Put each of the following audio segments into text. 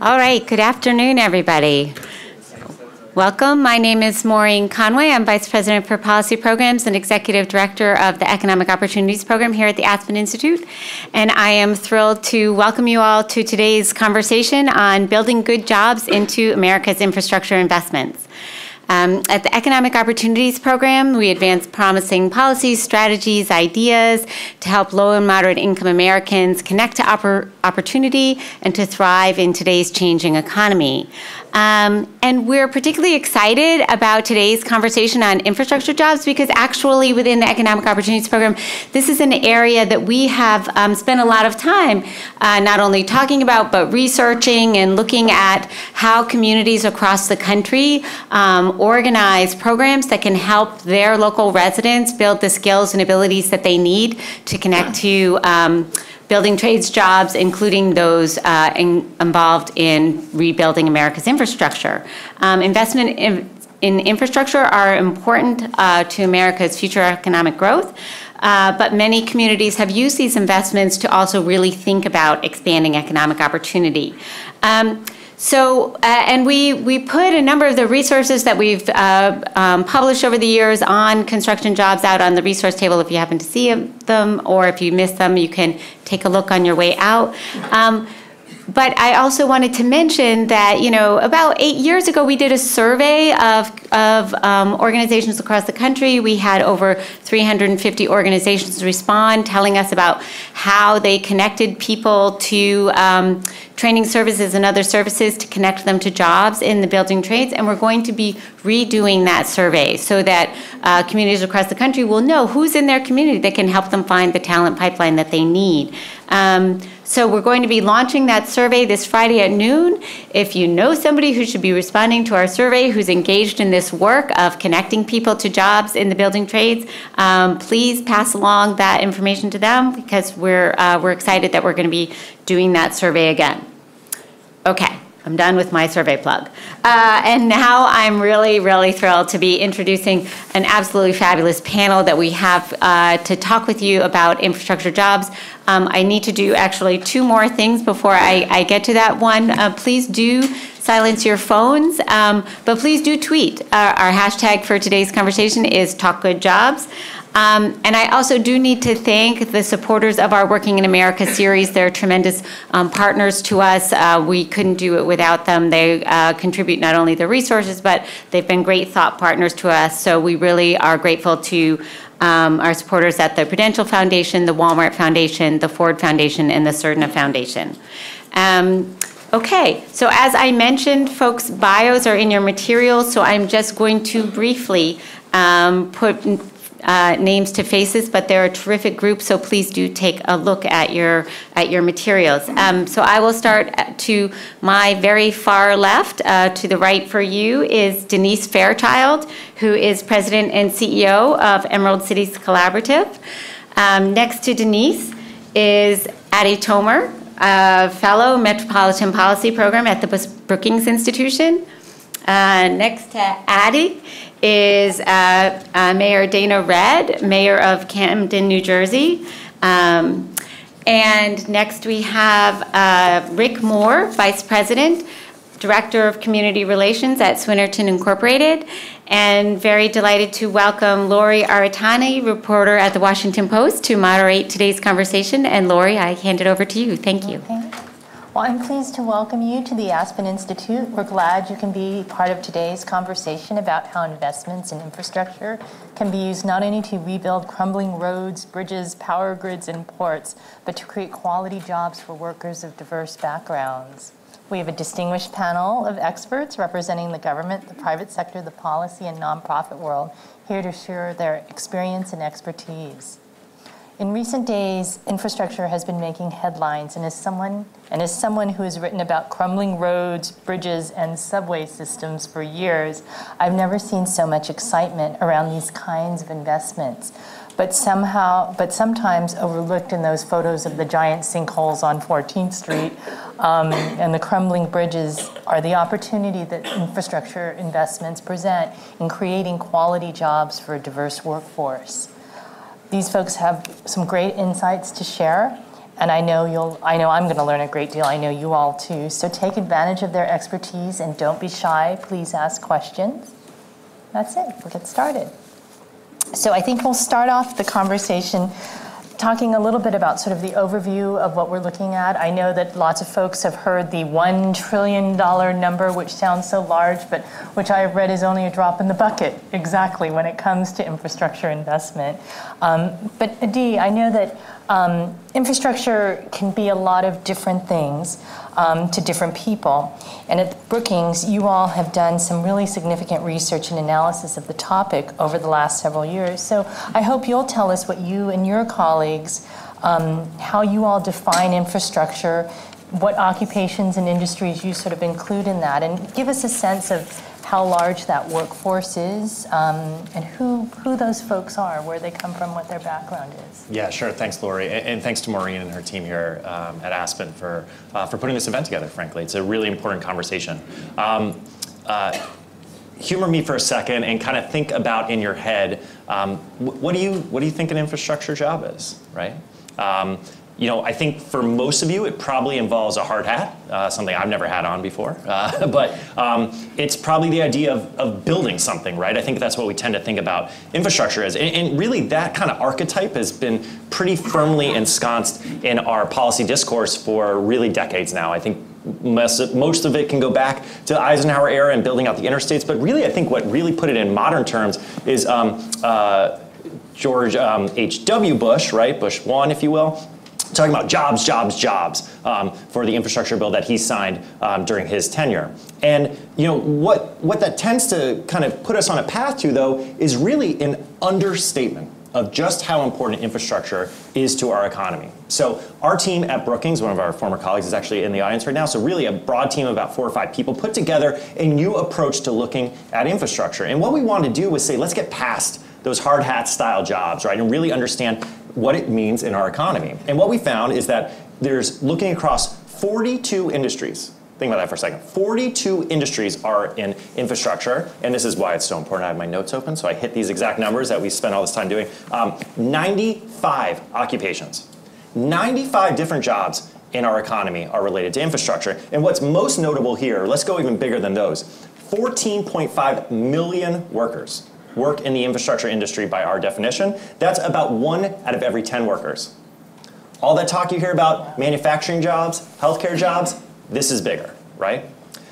All right, good afternoon, everybody. Welcome. My name is Maureen Conway. I'm Vice President for Policy Programs and Executive Director of the Economic Opportunities Program here at the Aspen Institute. And I am thrilled to welcome you all to today's conversation on building good jobs into America's infrastructure investments. Um, at the Economic Opportunities Program, we advance promising policies, strategies, ideas to help low and moderate income Americans connect to oppor- opportunity and to thrive in today's changing economy. Um, and we're particularly excited about today's conversation on infrastructure jobs because actually within the Economic Opportunities Program, this is an area that we have um, spent a lot of time uh, not only talking about but researching and looking at how communities across the country um, organize programs that can help their local residents build the skills and abilities that they need to connect to um, building trades jobs, including those uh, in, involved in rebuilding America's infrastructure. Um, investment in, in, infrastructure are important uh, to America's future economic growth. Uh, but many communities have used these investments to also really think about expanding economic opportunity. Um, so, uh, and we, we put a number of the resources that we've uh, um, published over the years on construction jobs out on the resource table if you happen to see them, or if you miss them, you can take a look on your way out. Um, but I also wanted to mention that, you know, about eight years ago, we did a survey of, of um, organizations across the country. We had over 350 organizations respond, telling us about how they connected people to um, training services and other services to connect them to jobs in the building trades. And we're going to be redoing that survey so that uh, communities across the country will know who's in their community that can help them find the talent pipeline that they need. Um, so we're going to be launching that survey this Friday at noon. If you know somebody who should be responding to our survey who's engaged in this work of connecting people to jobs in the building trades, um, please pass along that information to them because we're, uh, we're excited that we're going to be doing that survey again. Okay. I'm done with my survey plug. Uh, and now I'm really, really thrilled to be introducing an absolutely fabulous panel that we have uh, to talk with you about infrastructure jobs. Um, I need to do actually two more things before I, I get to that one. Uh, please do silence your phones, um, but please do tweet. Uh, our hashtag for today's conversation is Talk Good Jobs. Um, and I also do need to thank the supporters of our Working in America series. They're tremendous um, partners to us. Uh, we couldn't do it without them. They uh, contribute not only the resources, but they've been great thought partners to us. So we really are grateful to um, our supporters at the Prudential Foundation, the Walmart Foundation, the Ford Foundation, and the Surdna Foundation. Um, okay, so as I mentioned, folks' bios are in your materials, so I'm just going to briefly um, put uh, names to faces, but they're a terrific group, so please do take a look at your at your materials. Um, so I will start to my very far left. Uh, to the right for you is Denise Fairchild, who is president and CEO of Emerald Cities Collaborative. Um, next to Denise is Adie Tomer, a fellow Metropolitan Policy Program at the Brookings Institution. Uh, next to Adie is uh, uh, Mayor Dana Redd, Mayor of Camden, New Jersey. Um, and next we have uh, Rick Moore, Vice President, Director of Community Relations at Swinerton Incorporated. And very delighted to welcome Lori Aratani, reporter at the Washington Post, to moderate today's conversation. And Lori, I hand it over to you. Thank you. Okay. Well, I'm pleased to welcome you to the Aspen Institute. We're glad you can be part of today's conversation about how investments in infrastructure can be used not only to rebuild crumbling roads, bridges, power grids, and ports, but to create quality jobs for workers of diverse backgrounds. We have a distinguished panel of experts representing the government, the private sector, the policy, and nonprofit world here to share their experience and expertise. In recent days, infrastructure has been making headlines, and as someone and as someone who has written about crumbling roads, bridges, and subway systems for years, I've never seen so much excitement around these kinds of investments. But somehow, but sometimes overlooked in those photos of the giant sinkholes on 14th Street um, and the crumbling bridges are the opportunity that infrastructure investments present in creating quality jobs for a diverse workforce. These folks have some great insights to share, and I know you'll I know I'm going to learn a great deal. I know you all too. So take advantage of their expertise and don't be shy. Please ask questions. That's it. We'll get started. So I think we'll start off the conversation talking a little bit about sort of the overview of what we're looking at. I know that lots of folks have heard the $1 trillion number, which sounds so large, but which I've read is only a drop in the bucket, exactly, when it comes to infrastructure investment. Um, but Adie, I know that um, infrastructure can be a lot of different things um, to different people. And at Brookings, you all have done some really significant research and analysis of the topic over the last several years. So I hope you'll tell us what you and your colleagues, um, how you all define infrastructure, what occupations and industries you sort of include in that, and give us a sense of how large that workforce is, um, and who, who those folks are, where they come from, what their background is. Yeah, sure. Thanks, Lori. And, and thanks to Maureen and her team here um, at Aspen for, uh, for putting this event together, frankly. It's a really important conversation. Um, uh, humor me for a second and kind of think about in your head um, what, do you, what do you think an infrastructure job is, right? Um, you know, I think for most of you, it probably involves a hard hat, uh, something I've never had on before. Uh, but um, it's probably the idea of, of building something, right? I think that's what we tend to think about infrastructure as. And, and really, that kind of archetype has been pretty firmly ensconced in our policy discourse for really decades now. I think most of it can go back to the Eisenhower era and building out the interstates. But really, I think what really put it in modern terms is um, uh, George um, H.W. Bush, right? Bush 1, if you will talking about jobs, jobs, jobs um, for the infrastructure bill that he signed um, during his tenure. And you know what what that tends to kind of put us on a path to though is really an understatement of just how important infrastructure is to our economy. So our team at Brookings, one of our former colleagues is actually in the audience right now, so really a broad team of about four or five people put together a new approach to looking at infrastructure. And what we wanted to do was say, let's get past those hard hat style jobs, right, and really understand what it means in our economy. And what we found is that there's looking across 42 industries. Think about that for a second. 42 industries are in infrastructure, and this is why it's so important. I have my notes open, so I hit these exact numbers that we spent all this time doing. Um, 95 occupations, 95 different jobs in our economy are related to infrastructure. And what's most notable here, let's go even bigger than those 14.5 million workers work in the infrastructure industry by our definition. That's about one out of every 10 workers. All that talk you hear about manufacturing jobs, healthcare jobs, this is bigger, right?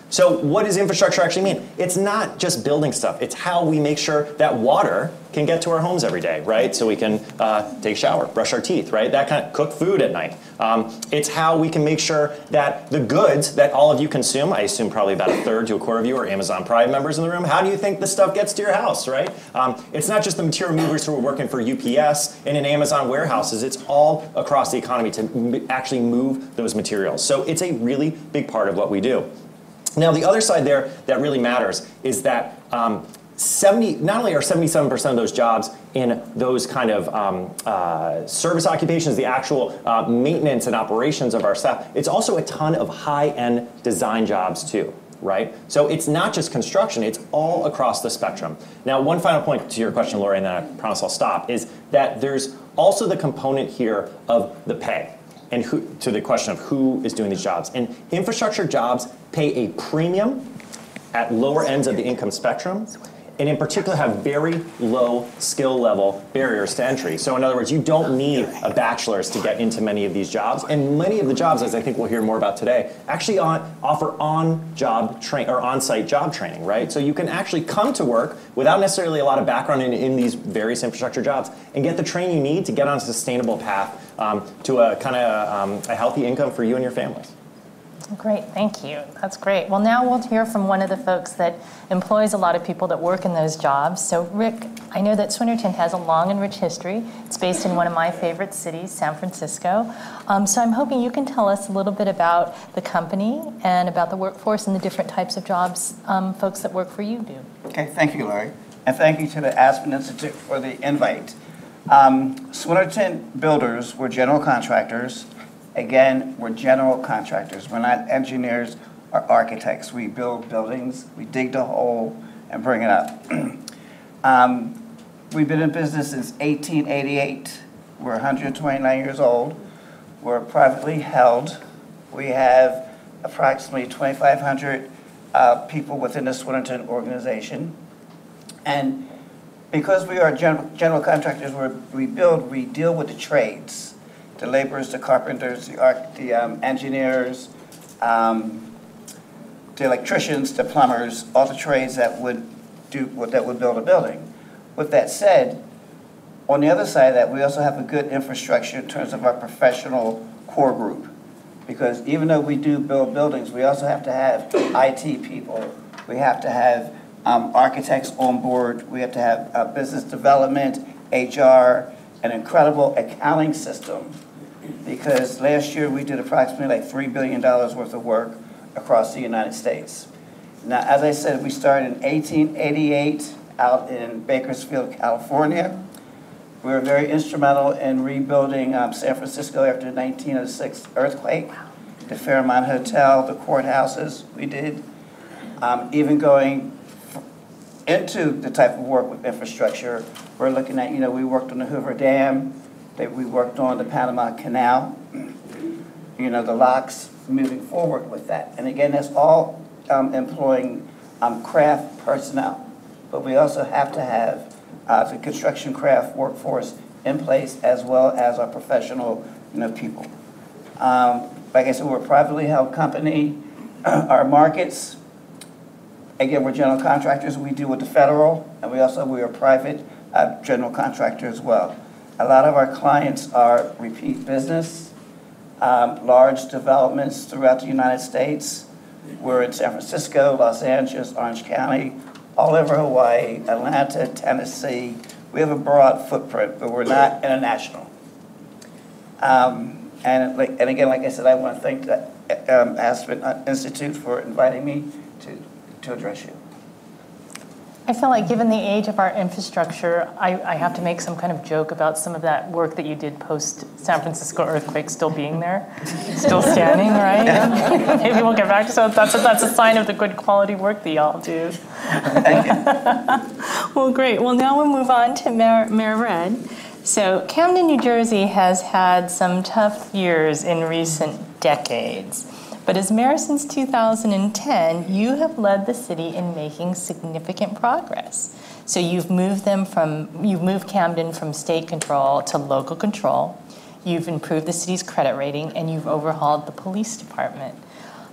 So, what does infrastructure actually mean? It's not just building stuff, it's how we make sure that water can get to our homes every day, right? So we can uh, take a shower, brush our teeth, right? That kind of cook food at night. Um, it's how we can make sure that the goods that all of you consume, I assume probably about a third to a quarter of you are Amazon Prime members in the room. How do you think the stuff gets to your house, right? Um, it's not just the material movers who are working for UPS and in Amazon warehouses, it's all across the economy to actually move those materials. So it's a really big part of what we do. Now, the other side there that really matters is that um, 70, not only are 77% of those jobs in those kind of um, uh, service occupations, the actual uh, maintenance and operations of our staff, it's also a ton of high end design jobs too, right? So it's not just construction, it's all across the spectrum. Now, one final point to your question, Lori, and then I promise I'll stop, is that there's also the component here of the pay and who, to the question of who is doing these jobs. And infrastructure jobs pay a premium at lower ends of the income spectrum and in particular have very low skill level barriers to entry. So in other words, you don't need a bachelor's to get into many of these jobs, and many of the jobs, as I think we'll hear more about today, actually on, offer on-job train or on-site job training, right? So you can actually come to work without necessarily a lot of background in, in these various infrastructure jobs and get the training you need to get on a sustainable path um, to a kind of um, a healthy income for you and your families. Great, thank you. That's great. Well, now we'll hear from one of the folks that employs a lot of people that work in those jobs. So, Rick, I know that Swinerton has a long and rich history. It's based in one of my favorite cities, San Francisco. Um, so, I'm hoping you can tell us a little bit about the company and about the workforce and the different types of jobs um, folks that work for you do. Okay, thank you, Lori. And thank you to the Aspen Institute for the invite. Um, Swinerton Builders were general contractors Again, we're general contractors. We're not engineers or architects. We build buildings, we dig the hole and bring it up. um, we've been in business since 1888. We're 129 years old. We're privately held. We have approximately 2,500 uh, people within the Swinerton organization. And because we are gen- general contractors, we build, we deal with the trades, the laborers, the carpenters, the arch, the um, engineers, um, the electricians, the plumbers, all the trades that would do, that would build a building. With that said, on the other side of that, we also have a good infrastructure in terms of our professional core group. Because even though we do build buildings, we also have to have IT people. We have to have um, architects on board. We have to have uh, business development, HR, an incredible accounting system. Because last year, we did approximately like $3 billion worth of work across the United States. Now, as I said, we started in 1888 out in Bakersfield, California. We were very instrumental in rebuilding um, San Francisco after the 1906 earthquake, the Fairmont Hotel, the courthouses we did, um, even going into the type of work with infrastructure. We're looking at, you know, we worked on the Hoover Dam, that we worked on the Panama Canal, you know, the locks, moving forward with that. And again, that's all um, employing um, craft personnel. But we also have to have uh, the construction craft workforce in place as well as our professional, you know, people. Um, like I said, we're a privately held company. our markets, again, we're general contractors. We deal with the federal, and we also we are private uh, general contractor as well. A lot of our clients are repeat business, um, large developments throughout the United States. We're in San Francisco, Los Angeles, Orange County, all over Hawaii, Atlanta, Tennessee. We have a broad footprint, but we're not international. Um, and, and again, like I said, I want to thank the um, Aspen Institute for inviting me to, to address you. I feel like, given the age of our infrastructure, I, I have to make some kind of joke about some of that work that you did post San Francisco earthquake still being there, still standing, right? Maybe we'll get back to so that's a, that's a sign of the good quality work that y'all do. Thank you. Well, great. Well, now we'll move on to Mayor, Mayor Redd. So, Camden, New Jersey has had some tough years in recent decades. But as mayor since 2010, you have led the city in making significant progress. So you've moved them from you've moved Camden from state control to local control. You've improved the city's credit rating and you've overhauled the police department.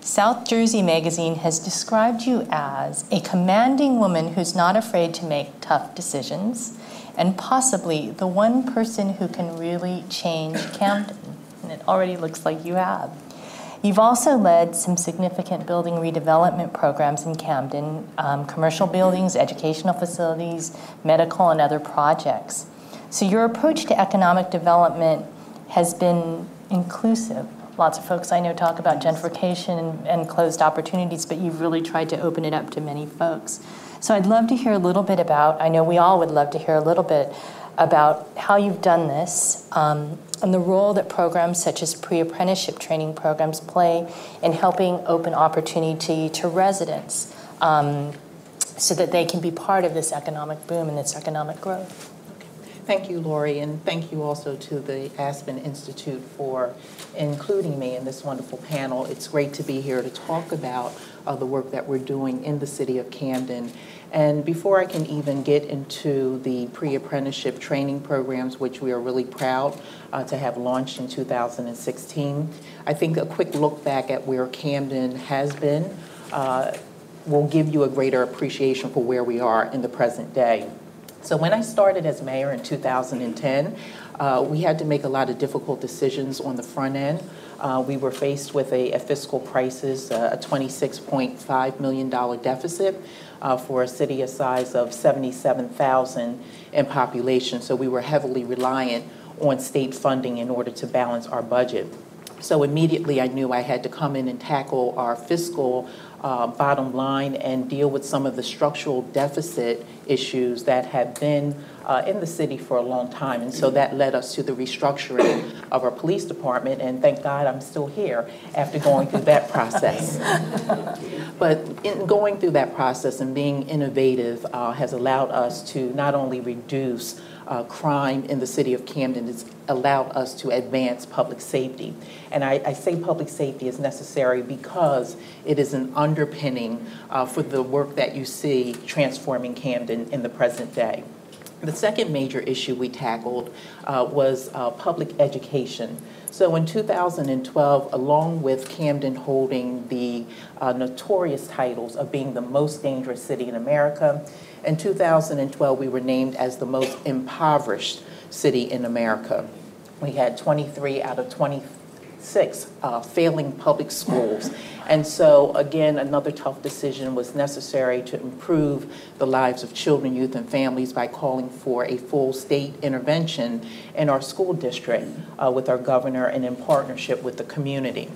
South Jersey Magazine has described you as a commanding woman who's not afraid to make tough decisions and possibly the one person who can really change Camden. And it already looks like you have. You've also led some significant building redevelopment programs in Camden, um, commercial buildings, educational facilities, medical, and other projects. So your approach to economic development has been inclusive. Lots of folks I know talk about gentrification and, and closed opportunities, but you've really tried to open it up to many folks. So I'd love to hear a little bit about, I know we all would love to hear a little bit about how you've done this um, and the role that programs such as pre apprenticeship training programs play in helping open opportunity to residents um, so that they can be part of this economic boom and this economic growth. Thank you, Lori, and thank you also to the Aspen Institute for including me in this wonderful panel. It's great to be here to talk about uh, the work that we're doing in the city of Camden. And before I can even get into the pre-apprenticeship training programs, which we are really proud uh, to have launched in 2016, I think a quick look back at where Camden has been uh, will give you a greater appreciation for where we are in the present day. So when I started as mayor in 2010, uh, we had to make a lot of difficult decisions on the front end. Uh, we were faced with a, a fiscal crisis, uh, a $26.5 million deficit uh, for a city a size of 77,000 in population. So we were heavily reliant on state funding in order to balance our budget. So immediately I knew I had to come in and tackle our fiscal uh, bottom line and deal with some of the structural deficit issues that have been uh, in the city for a long time. And so that led us to the restructuring of our police department. And thank God I'm still here after going through that process. But in going through that process and being innovative uh, has allowed us to not only reduce uh, crime in the city of Camden, it's allowed us to advance public safety. And I, I say public safety is necessary because it is an underpinning uh, for the work that you see transforming Camden in the present day. The second major issue we tackled uh, was uh, public education. So in 2012, along with Camden holding the uh, notorious titles of being the most dangerous city in America, in 2012 we were named as the most impoverished city in America. We had 23 out of 26 uh, failing public schools. And so, again, another tough decision was necessary to improve the lives of children, youth, and families by calling for a full state intervention in our school district uh, with our governor and in partnership with the community.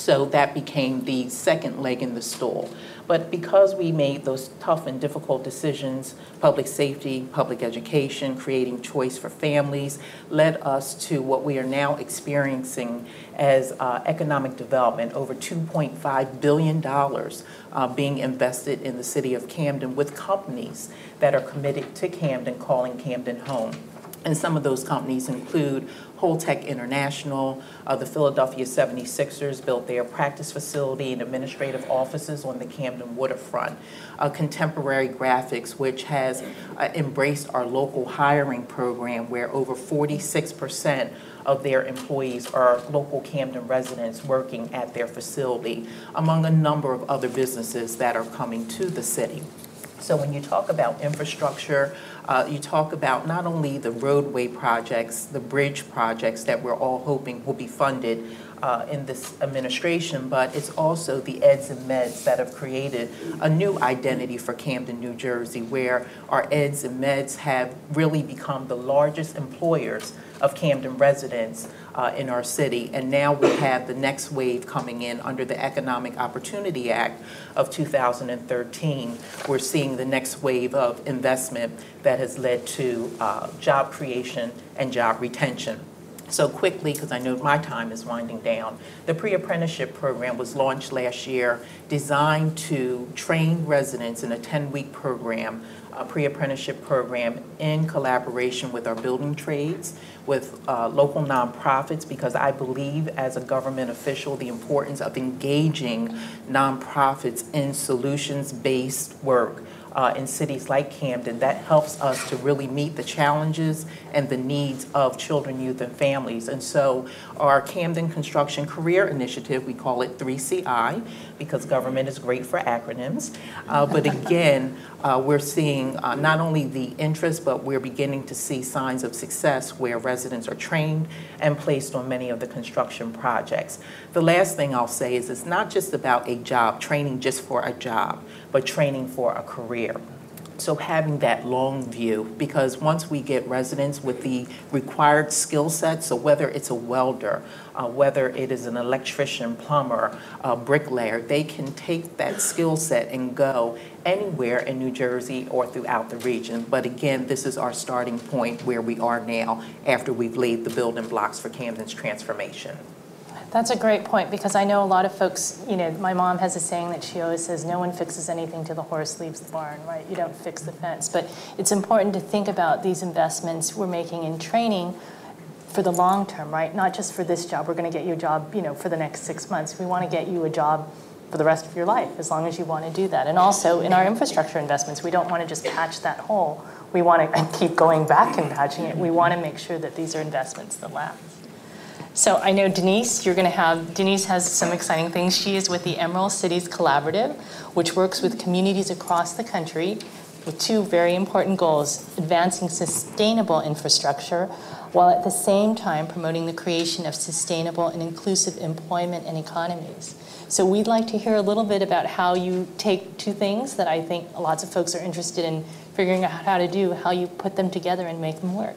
So that became the second leg in the stool. But because we made those tough and difficult decisions, public safety, public education, creating choice for families, led us to what we are now experiencing as uh, economic development, over $2.5 billion uh, being invested in the city of Camden with companies that are committed to Camden, calling Camden home. And some of those companies include Holtec International, uh, the Philadelphia 76ers built their practice facility and administrative offices on the Camden waterfront. Uh, Contemporary Graphics, which has uh, embraced our local hiring program where over 46% of their employees are local Camden residents working at their facility, among a number of other businesses that are coming to the city. So when you talk about infrastructure, uh, you talk about not only the roadway projects, the bridge projects that we're all hoping will be funded uh, in this administration, but it's also the eds and meds that have created a new identity for Camden, New Jersey, where our eds and meds have really become the largest employers of Camden residents uh, in our city. And now we have the next wave coming in under the Economic Opportunity Act of 2013. We're seeing the next wave of investment that has led to uh, job creation and job retention. So quickly, because I know my time is winding down, the pre-apprenticeship program was launched last year designed to train residents in a 10-week program a pre-apprenticeship program in collaboration with our building trades, with uh, local nonprofits, because I believe as a government official the importance of engaging nonprofits in solutions-based work uh, in cities like Camden that helps us to really meet the challenges and the needs of children, youth, and families. And so our Camden Construction Career Initiative, we call it 3CI because government is great for acronyms. Uh, but again, uh, we're seeing uh, not only the interest, but we're beginning to see signs of success where residents are trained and placed on many of the construction projects. The last thing I'll say is it's not just about a job, training just for a job, but training for a career. So having that long view, because once we get residents with the required skill sets, so whether it's a welder, uh, whether it is an electrician, plumber, a bricklayer, they can take that skill set and go anywhere in New Jersey or throughout the region. But again, this is our starting point where we are now after we've laid the building blocks for Camden's transformation. That's a great point because I know a lot of folks, you know, my mom has a saying that she always says, no one fixes anything till the horse leaves the barn, right? You don't fix the fence. But it's important to think about these investments we're making in training for the long term, right? Not just for this job. We're going to get you a job, you know, for the next six months. We want to get you a job for the rest of your life as long as you want to do that. And also in our infrastructure investments, we don't want to just patch that hole. We want to keep going back and patching it. We want to make sure that these are investments that last. So I know Denise, you're going to have, Denise has some exciting things. She is with the Emerald Cities Collaborative, which works with communities across the country with two very important goals advancing sustainable infrastructure while at the same time promoting the creation of sustainable and inclusive employment and economies. So we'd like to hear a little bit about how you take two things that I think lots of folks are interested in figuring out how to do, how you put them together and make them work.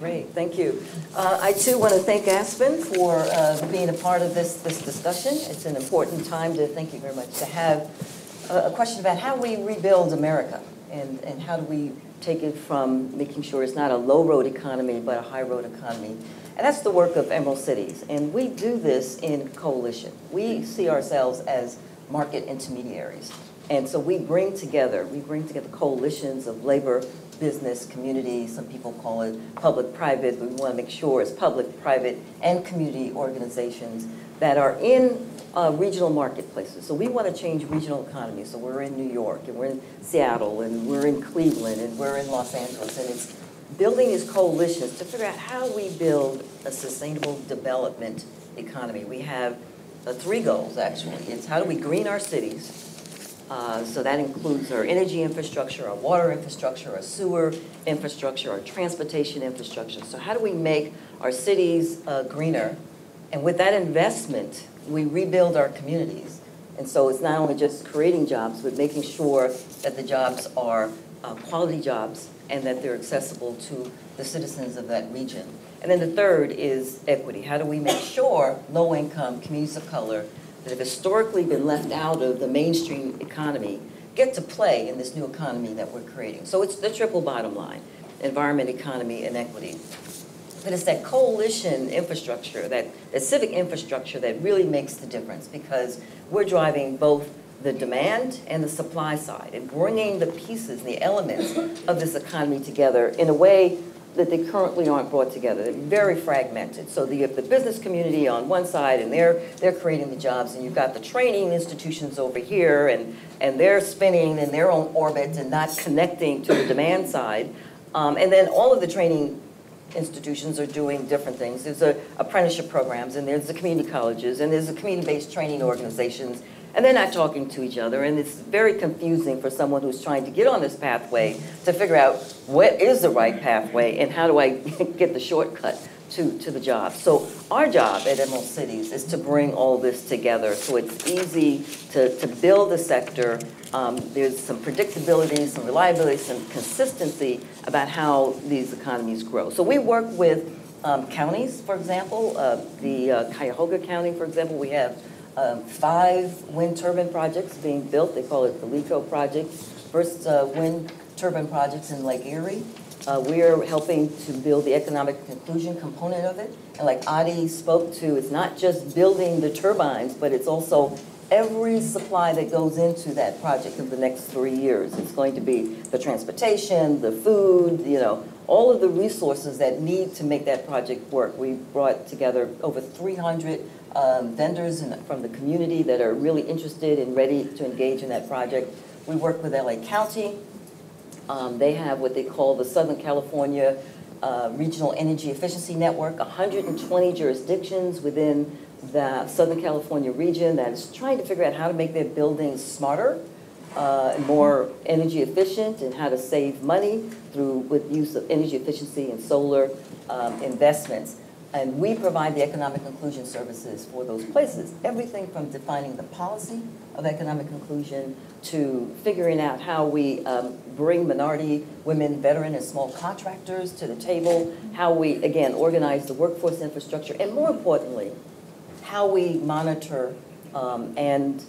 Great, thank you. Uh, I too want to thank Aspen for uh, being a part of this, this discussion. It's an important time to, thank you very much, to have a, a question about how we rebuild America. And, and how do we take it from making sure it's not a low-road economy, but a high-road economy? And that's the work of Emerald Cities. And we do this in coalition. We see ourselves as market intermediaries. And so we bring together, we bring together coalitions of labor, business, community, some people call it public-private, we want to make sure it's public, private, and community organizations that are in uh, regional marketplaces. So we want to change regional economies. So we're in New York, and we're in Seattle, and we're in Cleveland, and we're in Los Angeles, and it's building these coalitions to figure out how we build a sustainable development economy. We have uh, three goals, actually. It's how do we green our cities, uh, So that includes our energy infrastructure, our water infrastructure, our sewer infrastructure, our transportation infrastructure. So how do we make our cities uh, greener? And with that investment, we rebuild our communities. And so it's not only just creating jobs, but making sure that the jobs are uh, quality jobs and that they're accessible to the citizens of that region. And then the third is equity. How do we make sure low-income communities of color that have historically been left out of the mainstream economy get to play in this new economy that we're creating. So it's the triple bottom line, environment, economy, and equity. But it's that coalition infrastructure, that, that civic infrastructure that really makes the difference because we're driving both the demand and the supply side and bringing the pieces, and the elements of this economy together in a way that they currently aren't brought together. They're very fragmented. So you have the business community on one side, and they're they're creating the jobs, and you've got the training institutions over here, and and they're spinning in their own orbit and not connecting to the demand side. Um, and then all of the training institutions are doing different things. There's a apprenticeship programs, and there's the community colleges, and there's the community-based training organizations, and they're not talking to each other. And it's very confusing for someone who's trying to get on this pathway to figure out what is the right pathway and how do I get the shortcut to, to the job. So our job at Emerald Cities is to bring all this together so it's easy to, to build the sector. Um, there's some predictability, some reliability, some consistency about how these economies grow. So we work with um, counties, for example, uh, the uh, Cuyahoga County, for example, we have um, five wind turbine projects being built. They call it the LEEDCo project. First uh, wind turbine projects in Lake Erie. Uh, we are helping to build the economic inclusion component of it. And like Adie spoke to, it's not just building the turbines, but it's also every supply that goes into that project in the next three years. It's going to be the transportation, the food, you know, all of the resources that need to make that project work. We brought together over 300 um, vendors in, from the community that are really interested and ready to engage in that project. We work with LA County. Um, they have what they call the Southern California uh, Regional Energy Efficiency Network, 120 jurisdictions within the Southern California region that is trying to figure out how to make their buildings smarter, uh, more energy efficient, and how to save money through with use of energy efficiency and solar um, investments. And we provide the economic inclusion services for those places. Everything from defining the policy of economic inclusion to figuring out how we um, bring minority, women, veteran, and small contractors to the table, how we, again, organize the workforce infrastructure, and more importantly, how we monitor um, and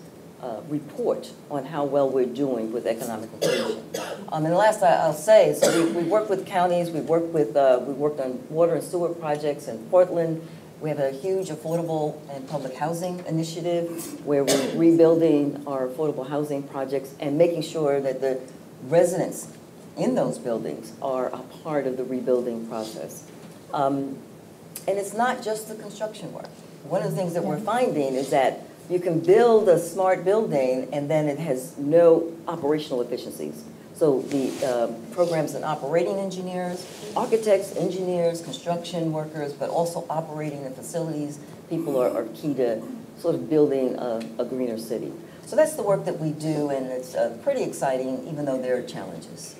uh, report on how well we're doing with economic inclusion. Um, and the last I, will say is so we, we work with counties, we work with, uh, we worked on water and sewer projects in Portland. We have a huge affordable and public housing initiative where we're rebuilding our affordable housing projects and making sure that the residents in those buildings are a part of the rebuilding process. Um, and it's not just the construction work. One of the things that we're finding is that you can build a smart building and then it has no operational efficiencies. So the uh, programs and operating engineers, architects, engineers, construction workers, but also operating the facilities, people are, are key to sort of building a, a, greener city. So that's the work that we do and it's uh, pretty exciting even though there are challenges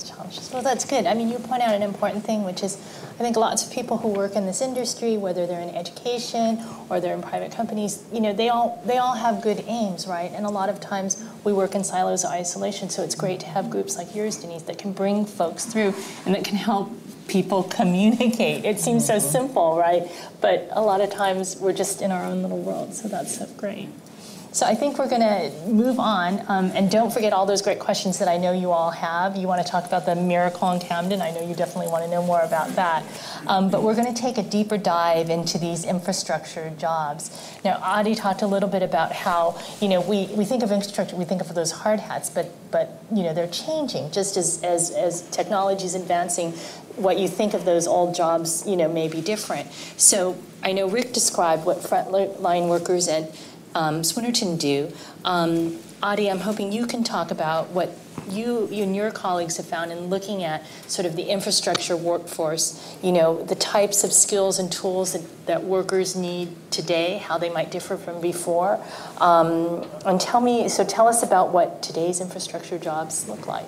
challenges. Well, that's good. I mean, you point out an important thing, which is I think lots of people who work in this industry, whether they're in education or they're in private companies, you know, they all they all have good aims, right? And a lot of times we work in silos of isolation. So it's great to have groups like yours, Denise, that can bring folks through and that can help people communicate. It seems so simple, right? But a lot of times we're just in our own little world. So that's so great. So I think we're going to move on, um, and don't forget all those great questions that I know you all have. You want to talk about the miracle in Camden. I know you definitely want to know more about that. Um, but we're going to take a deeper dive into these infrastructure jobs. Now, Adie talked a little bit about how you know we, we think of infrastructure, we think of those hard hats, but but you know they're changing just as as as technology is advancing. What you think of those old jobs, you know, may be different. So I know Rick described what frontline workers at um, Swinerton do. Um, Adie, I'm hoping you can talk about what you, you and your colleagues have found in looking at sort of the infrastructure workforce, you know, the types of skills and tools that, that workers need today, how they might differ from before. Um, and tell me, so tell us about what today's infrastructure jobs look like.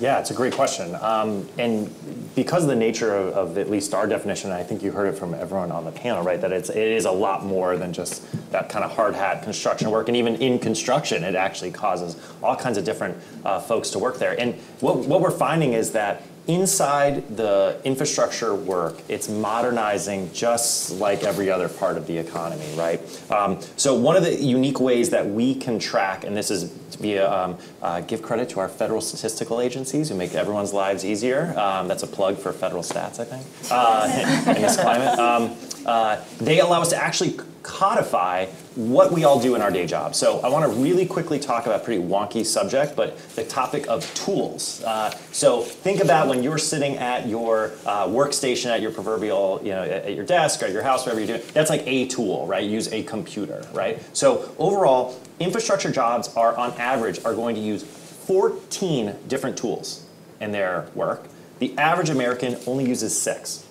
Yeah, it's a great question. Um, and because of the nature of, of, at least our definition, I think you heard it from everyone on the panel, right? That it's, it is a lot more than just that kind of hard hat construction work. And even in construction, it actually causes all kinds of different uh, folks to work there. And what, what we're finding is that inside the infrastructure work, it's modernizing just like every other part of the economy, right? Um, so one of the unique ways that we can track, and this is via um, uh, give credit to our federal statistical agencies who make everyone's lives easier. Um, that's a plug for federal stats, I think, uh, in this climate. Um, uh, they allow us to actually codify what we all do in our day job. So I want to really quickly talk about a pretty wonky subject, but the topic of tools. Uh, so think about when you're sitting at your uh, workstation at your proverbial, you know, at your desk or at your house, wherever you're doing. That's like a tool, right? Use a computer, right? So overall, infrastructure jobs are on average are going to use 14 different tools in their work. The average American only uses six.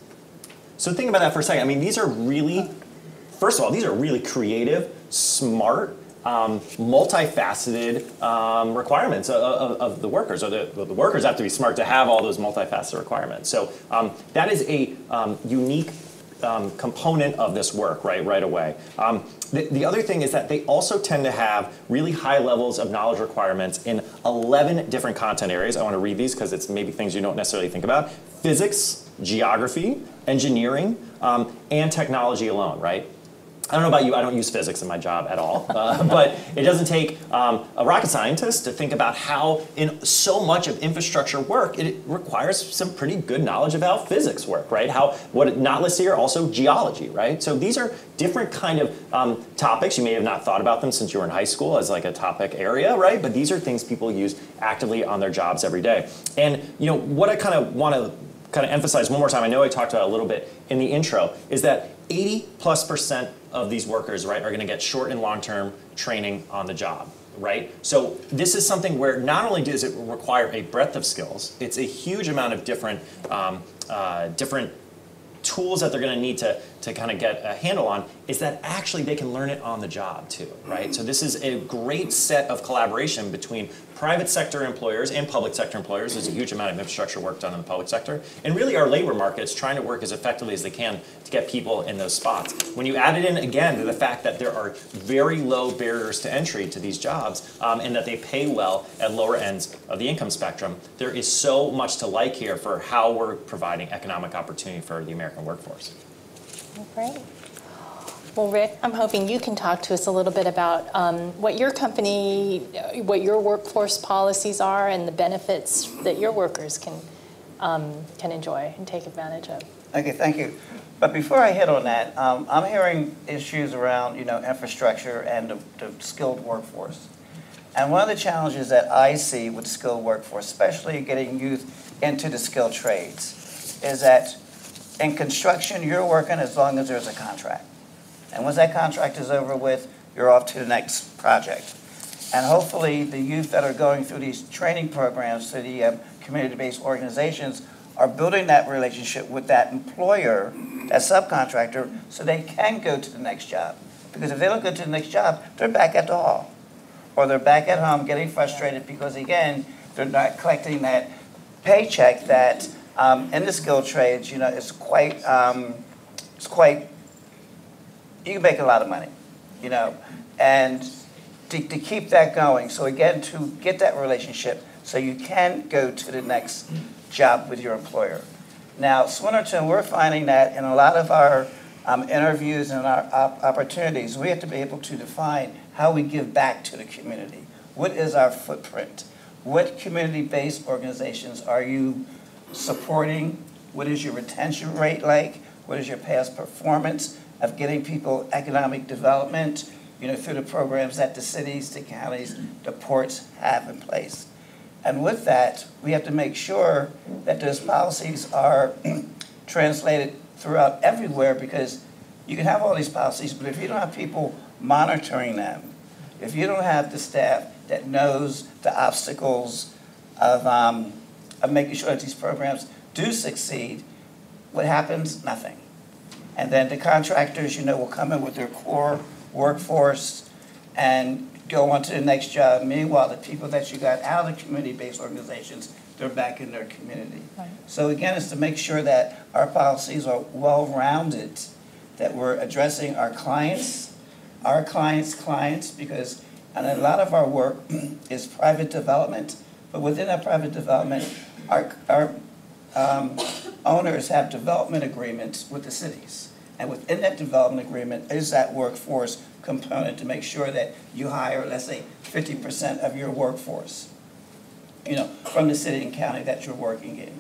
So think about that for a second. I mean, these are really, first of all, these are really creative, smart, um, multifaceted um, requirements of, of, of, the workers. Or the, the, workers have to be smart to have all those multifaceted requirements. So um, that is a um, unique um, component of this work right right away. Um, the, the, other thing is that they also tend to have really high levels of knowledge requirements in 11 different content areas. I want to read these because it's maybe things you don't necessarily think about. Physics, geography, engineering, and technology alone, right? I don't know about you, I don't use physics in my job at all, uh, but it doesn't take um, a rocket scientist to think about how, in so much of infrastructure work, it requires some pretty good knowledge of how physics work, right? How what not listed here, also geology, right? So these are different kind of um, topics. You may have not thought about them since you were in high school as like a topic area, right? But these are things people use actively on their jobs every day. And you know what I kind of want to kind of emphasize one more time, I know I talked about a little bit in the intro, is that 80 plus percent of these workers, right, are going to get short and long term training on the job, right? So this is something where not only does it require a breadth of skills, it's a huge amount of different, um, uh, different tools that they're going to need to, to kind of get a handle on is that actually they can learn it on the job too, right? So this is a great set of collaboration between private sector employers and public sector employers. There's a huge amount of infrastructure work done in the public sector. And really our labor markets trying to work as effectively as they can to get people in those spots. When you add it in again to the fact that there are very low barriers to entry to these jobs um, and that they pay well at lower ends of the income spectrum, there is so much to like here for how we're providing economic opportunity for the American workforce. Great. Well, Rick, I'm hoping you can talk to us a little bit about um, what your company, what your workforce policies are, and the benefits that your workers can um, can enjoy and take advantage of. Okay, thank you. But before I hit on that, um, I'm hearing issues around you know infrastructure and the, the skilled workforce. And one of the challenges that I see with skilled workforce, especially getting youth into the skilled trades, is that in construction, you're working as long as there's a contract. And once that contract is over with, you're off to the next project. And hopefully, the youth that are going through these training programs through the um, community-based organizations are building that relationship with that employer, that subcontractor, so they can go to the next job. Because if they don't go to the next job, they're back at the hall. Or they're back at home getting frustrated because, again, they're not collecting that paycheck that um, in the skilled trades, you know, it's quite, um, it's quite you can make a lot of money, you know, and to, to keep that going. So again, to get that relationship, so you can go to the next job with your employer. Now, Swinerton, we're finding that in a lot of our um, interviews and our op- opportunities, we have to be able to define how we give back to the community. What is our footprint? What community-based organizations are you supporting? What is your retention rate like? What is your past performance of getting people economic development, you know, through the programs that the cities, the counties, the ports have in place? And with that, we have to make sure that those policies are translated throughout everywhere because you can have all these policies, but if you don't have people monitoring them, if you don't have the staff that knows the obstacles of, um, of making sure that these programs do succeed, what happens? Nothing. And then the contractors, you know, will come in with their core workforce and go on to the next job. Meanwhile, the people that you got out of the community-based organizations, they're back in their community. Right. So again, it's to make sure that our policies are well-rounded, that we're addressing our clients, our clients' clients, because, and a lot of our work is private development, but within that private development, our, our um, owners have development agreements with the cities. And within that development agreement is that workforce component to make sure that you hire, let's say, fifty percent of your workforce, you know, from the city and county that you're working in.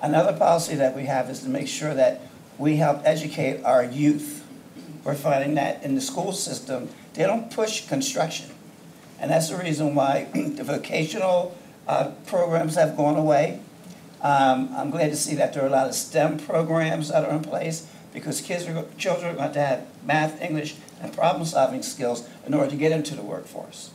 Another policy that we have is to make sure that we help educate our youth. We're finding that in the school system, they don't push construction. And that's the reason why the vocational uh, programs have gone away. Um, I'm glad to see that there are a lot of STEM programs that are in place because kids are, children are going to have math, English, and problem-solving skills in order to get into the workforce.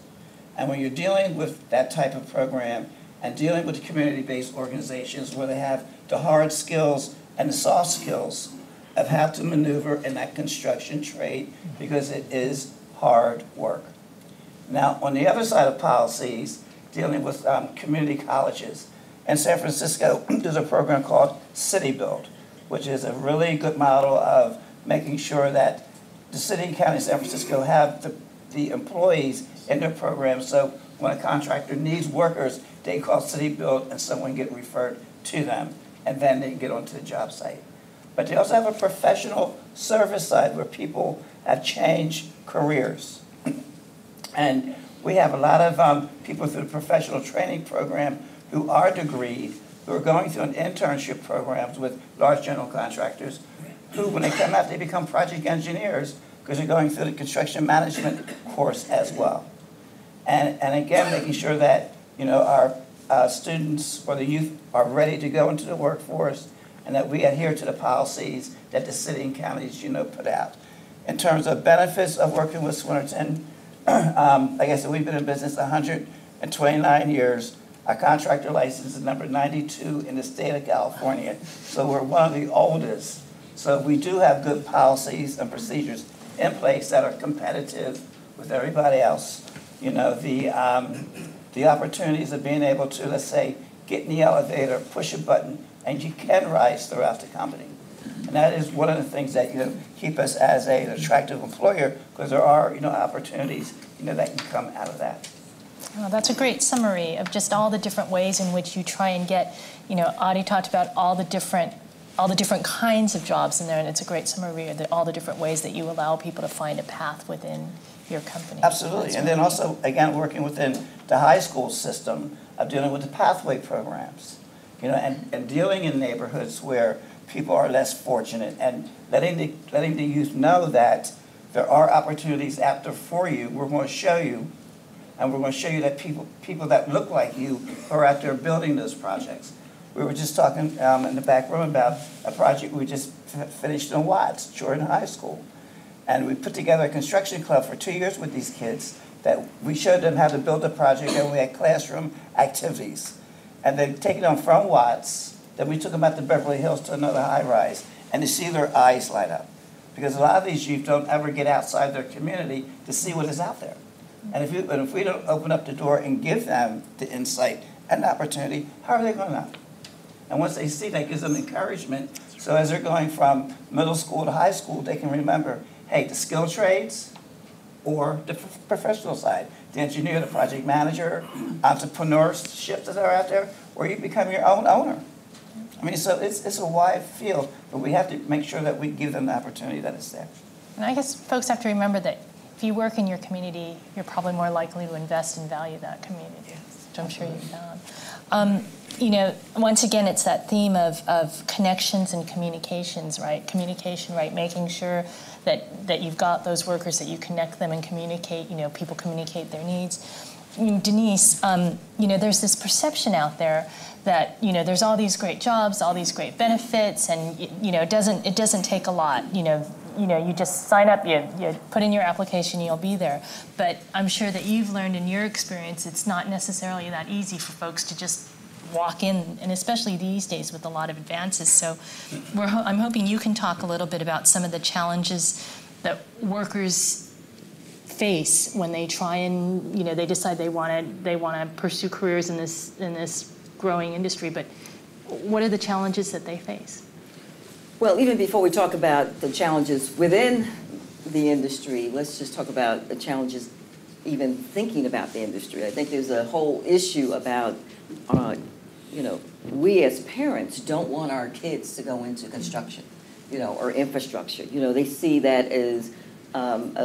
And when you're dealing with that type of program and dealing with community-based organizations where they have the hard skills and the soft skills of how to maneuver in that construction trade because it is hard work. Now, on the other side of policies, dealing with um, community colleges, in San Francisco, there's a program called City Build, which is a really good model of making sure that the city and county of San Francisco have the, the employees in their program. So when a contractor needs workers, they call City Build and someone get referred to them, and then they can get onto the job site. But they also have a professional service side where people have changed careers. And we have a lot of um, people through the professional training program who are degreed, who are going through an internship programs with large general contractors, who, when they come out, they become project engineers because they're going through the construction management course as well. And, and again, making sure that, you know, our uh, students or the youth are ready to go into the workforce and that we adhere to the policies that the city and counties, you know, put out. In terms of benefits of working with Swinnerton, um, like I said, we've been in business 129 years. Our contractor license is number 92 in the state of California, so we're one of the oldest. So we do have good policies and procedures in place that are competitive with everybody else. You know, the, um, the opportunities of being able to, let's say, get in the elevator, push a button, and you can rise throughout the company. And that is one of the things that, you know, keep us as a- an attractive employer, because there are, you know, opportunities, you know, that can come out of that. That's a great summary of just all the different ways in which you try and get, you know, Adie talked about all the different all the different kinds of jobs in there, and it's a great summary of the, all the different ways that you allow people to find a path within your company. Absolutely, and then also, again, working within the high school system of dealing with the pathway programs, you know, and, and dealing in neighborhoods where people are less fortunate, and letting the, letting the youth know that there are opportunities out there for you, we're going to show you, and we're going to show you that people, people that look like you are out there building those projects. We were just talking um, in the back room about a project we just finished in Watts, Jordan High School. And we put together a construction club for two years with these kids that we showed them how to build a project and we had classroom activities. And they taken them from Watts, then we took them out to Beverly Hills to another high rise and to see their eyes light up. Because a lot of these youth don't ever get outside their community to see what is out there. And if, you, if we don't open up the door and give them the insight and the opportunity, how are they going to know? And once they see, that gives them encouragement. So as they're going from middle school to high school, they can remember, hey, the skill trades or the professional side, the engineer, the project manager, entrepreneurships that are out there, or you become your own owner. I mean, so it's, it's a wide field, but we have to make sure that we give them the opportunity that is there. And I guess folks have to remember that if you work in your community, you're probably more likely to invest and value that community, which I'm sure you found. Um, you know, once again, it's that theme of, of connections and communications, right? Communication, right? Making sure that, that you've got those workers, that you connect them and communicate, you know, people communicate their needs. Denise, um, you know, there's this perception out there that you know there's all these great jobs, all these great benefits, and you know it doesn't it doesn't take a lot. You know, you know you just sign up, you, you put in your application, you'll be there. But I'm sure that you've learned in your experience, it's not necessarily that easy for folks to just walk in, and especially these days with a lot of advances. So ho- I'm hoping you can talk a little bit about some of the challenges that workers face when they try and you know they decide they want to they want to pursue careers in this in this growing industry but what are the challenges that they face Well, even before we talk about the challenges within the industry, let's just talk about the challenges even thinking about the industry. I think there's a whole issue about, uh, you know, we as parents don't want our kids to go into construction, you know, or infrastructure. You know, they see that as um,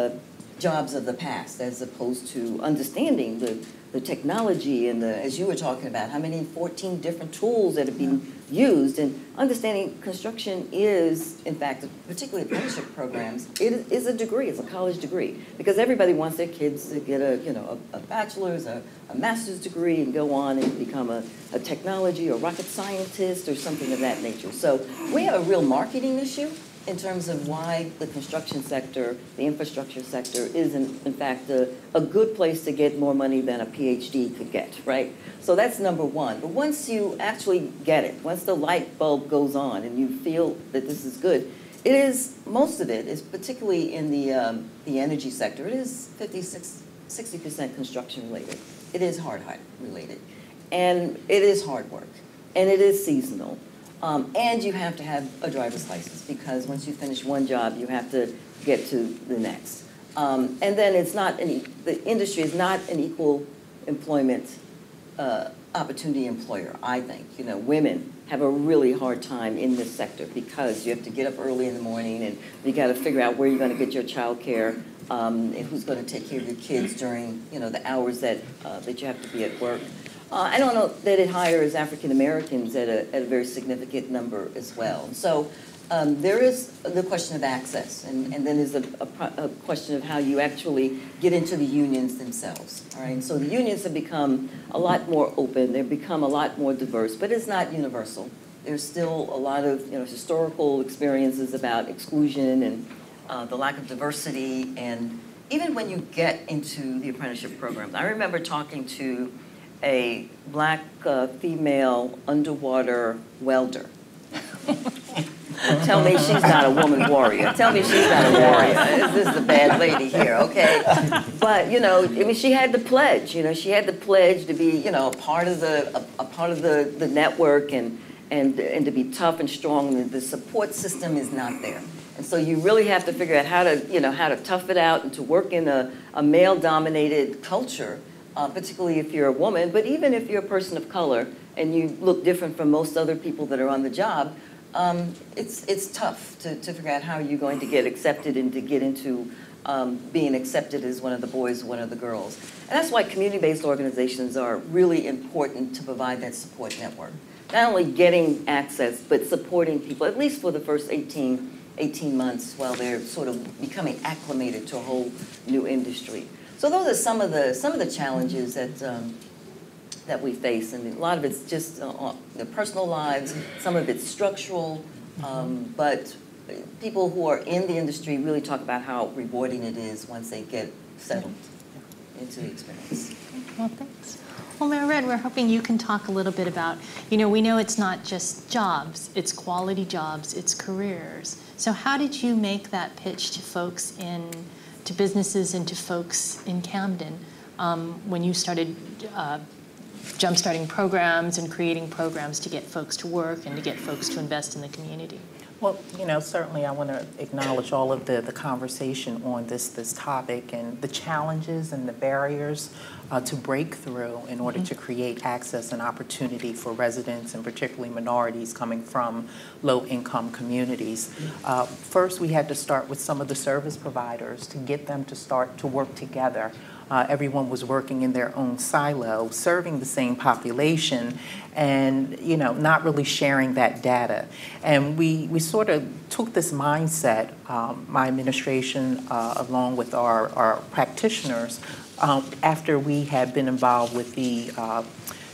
jobs of the past as opposed to understanding the, the technology and the, as you were talking about, how many 14 different tools that have been used and understanding construction is, in fact, particularly apprenticeship programs, it is a degree, it's a college degree. Because everybody wants their kids to get a, you know, a, a bachelor's, a, a master's degree and go on and become a, a technology or rocket scientist or something of that nature. So we have a real marketing issue in terms of why the construction sector, the infrastructure sector, is in, in fact a, a good place to get more money than a PhD could get, right? So that's number one. But once you actually get it, once the light bulb goes on and you feel that this is good, it is, most of it is particularly in the, um, the energy sector, it is 56, 60% construction related. It is hard hard related. And it is hard work. And it is seasonal. Um, and you have to have a driver's license because once you finish one job, you have to get to the next. Um, and then it's not any, the industry is not an equal employment uh, opportunity employer, I think. You know, women have a really hard time in this sector because you have to get up early in the morning and you got to figure out where you're going to get your child care um, and who's going to take care of your kids during, you know, the hours that, uh, that you have to be at work. Uh, I don't know that it hires African Americans at a, at a very significant number as well. So um, there is the question of access, and, and then there's a, a, a, question of how you actually get into the unions themselves. All right, and so the unions have become a lot more open. They've become a lot more diverse, but it's not universal. There's still a lot of you know historical experiences about exclusion and uh, the lack of diversity, and even when you get into the apprenticeship programs. I remember talking to a black uh, female underwater welder. Tell me she's not a woman warrior. Tell me she's not a warrior. This is a bad lady here, okay? But you know, I mean, she had the pledge. You know, she had the pledge to be, you know, a part of the a, a part of the, the network and and and to be tough and strong. The, the support system is not there, and so you really have to figure out how to, you know, how to tough it out and to work in a, a male-dominated culture uh, particularly if you're a woman, but even if you're a person of color and you look different from most other people that are on the job, um, it's, it's tough to, to figure out how you're going to get accepted and to get into um, being accepted as one of the boys, one of the girls. And that's why community-based organizations are really important to provide that support network. Not only getting access, but supporting people, at least for the first 18, 18 months while they're sort of becoming acclimated to a whole new industry. So those are some of the some of the challenges that um, that we face, and a lot of it's just uh, the personal lives. Some of it's structural, um, but people who are in the industry really talk about how rewarding it is once they get settled into the experience. Well, thanks. Well, Mayor we're hoping you can talk a little bit about, you know, we know it's not just jobs, it's quality jobs, it's careers. So how did you make that pitch to folks in to businesses and to folks in Camden um, when you started uh, jumpstarting programs and creating programs to get folks to work and to get folks to invest in the community? Well, you know, certainly I want to acknowledge all of the, the conversation on this, this topic and the challenges and the barriers uh, to break through in order to create access and opportunity for residents and particularly minorities coming from low-income communities. Uh, First, we had to start with some of the service providers to get them to start to work together. Uh, everyone was working in their own silo, serving the same population, and you know, not really sharing that data. And we, we sort of took this mindset, um, my administration, uh, along with our, our practitioners, um, after we had been involved with the uh,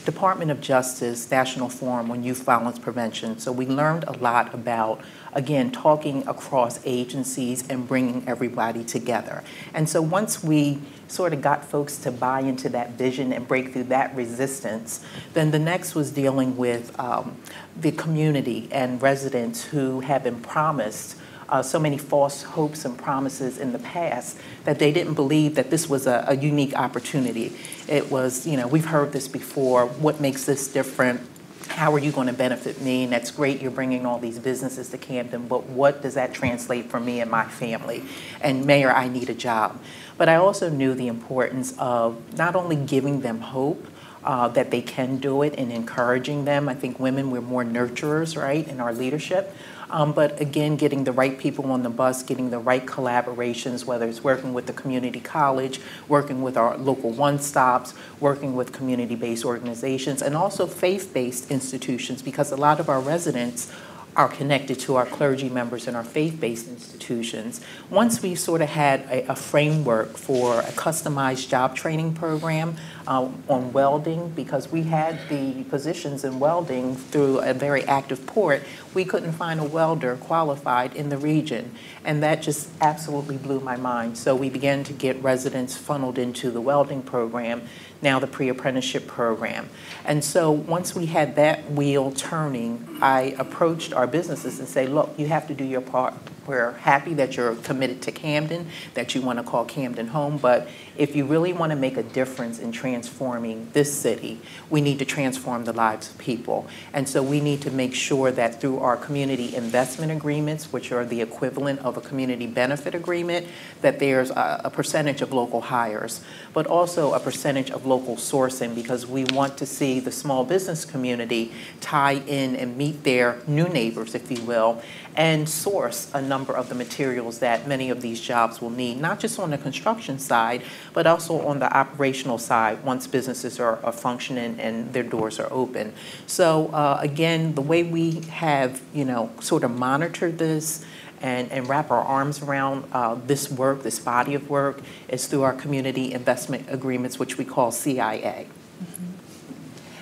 Department of Justice National Forum on Youth Violence Prevention. So we learned a lot about, again, talking across agencies and bringing everybody together. And so once we sort of got folks to buy into that vision and break through that resistance, then the next was dealing with um, the community and residents who have been promised uh, so many false hopes and promises in the past that they didn't believe that this was a, a unique opportunity. It was, you know, we've heard this before. What makes this different? How are you going to benefit me? And that's great, you're bringing all these businesses to Camden, but what does that translate for me and my family? And Mayor, I need a job. But I also knew the importance of not only giving them hope, uh, that they can do it and encouraging them. I think women, we're more nurturers, right, in our leadership. Um, but again, getting the right people on the bus, getting the right collaborations, whether it's working with the community college, working with our local one stops, working with community based organizations, and also faith based institutions, because a lot of our residents are connected to our clergy members and our faith-based institutions. Once we sort of had a, a framework for a customized job training program um, on welding, because we had the positions in welding through a very active port, we couldn't find a welder qualified in the region. And that just absolutely blew my mind. So we began to get residents funneled into the welding program now the pre-apprenticeship program. And so once we had that wheel turning, I approached our businesses and say, look, you have to do your part. We're happy that you're committed to Camden, that you want to call Camden home, but if you really want to make a difference in transforming this city, we need to transform the lives of people. And so we need to make sure that through our community investment agreements, which are the equivalent of a community benefit agreement, that there's a, a percentage of local hires, but also a percentage of local sourcing because we want to see the small business community tie in and meet their new neighbors, if you will, and source a number of the materials that many of these jobs will need, not just on the construction side, but also on the operational side once businesses are, are functioning and their doors are open. So uh, again, the way we have, you know, sort of monitored this and, and wrap our arms around uh, this work, this body of work, is through our community investment agreements, which we call CIA.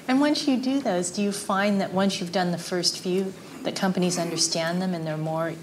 And once you do those, do you find that once you've done the first few, that companies understand them and they're more,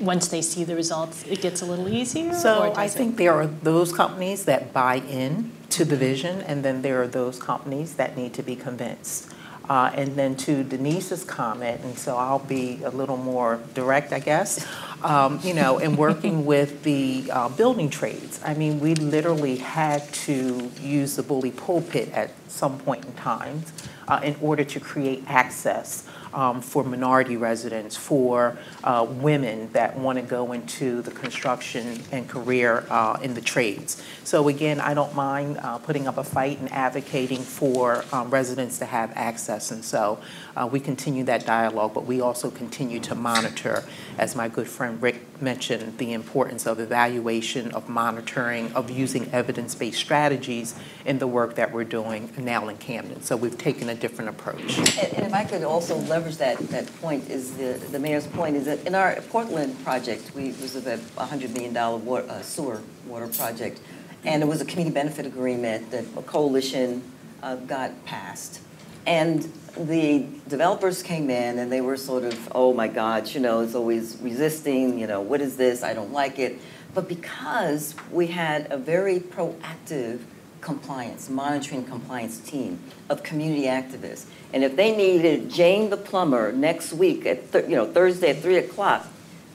once they see the results, it gets a little easier? So I does it- think there are those companies that buy in to the vision, and then there are those companies that need to be convinced. Uh, and then to Denise's comment, and so I'll be a little more direct, I guess. Um, you know, in working with the uh, building trades, I mean, we literally had to use the bully pulpit at some point in time uh, in order to create access um, for minority residents, for uh, women that want to go into the construction and career uh, in the trades. So again, I don't mind uh, putting up a fight and advocating for um, residents to have access. And so uh, we continue that dialogue, but we also continue to monitor, as my good friend Rick mentioned, the importance of evaluation, of monitoring, of using evidence-based strategies in the work that we're doing now in Camden. So we've taken a different approach. And and if I could also leverage that, that point, is the, the mayor's point, is that in our Portland project, we, was a $100 million wa- uh, sewer water project, and it was a community benefit agreement that a coalition uh, got passed. And the developers came in and they were sort of, oh my God, you know, it's always resisting, you know, what is this? I don't like it. But because we had a very proactive compliance, monitoring compliance team of community activists, and if they needed Jane the plumber next week at, you know, Thursday at three o'clock,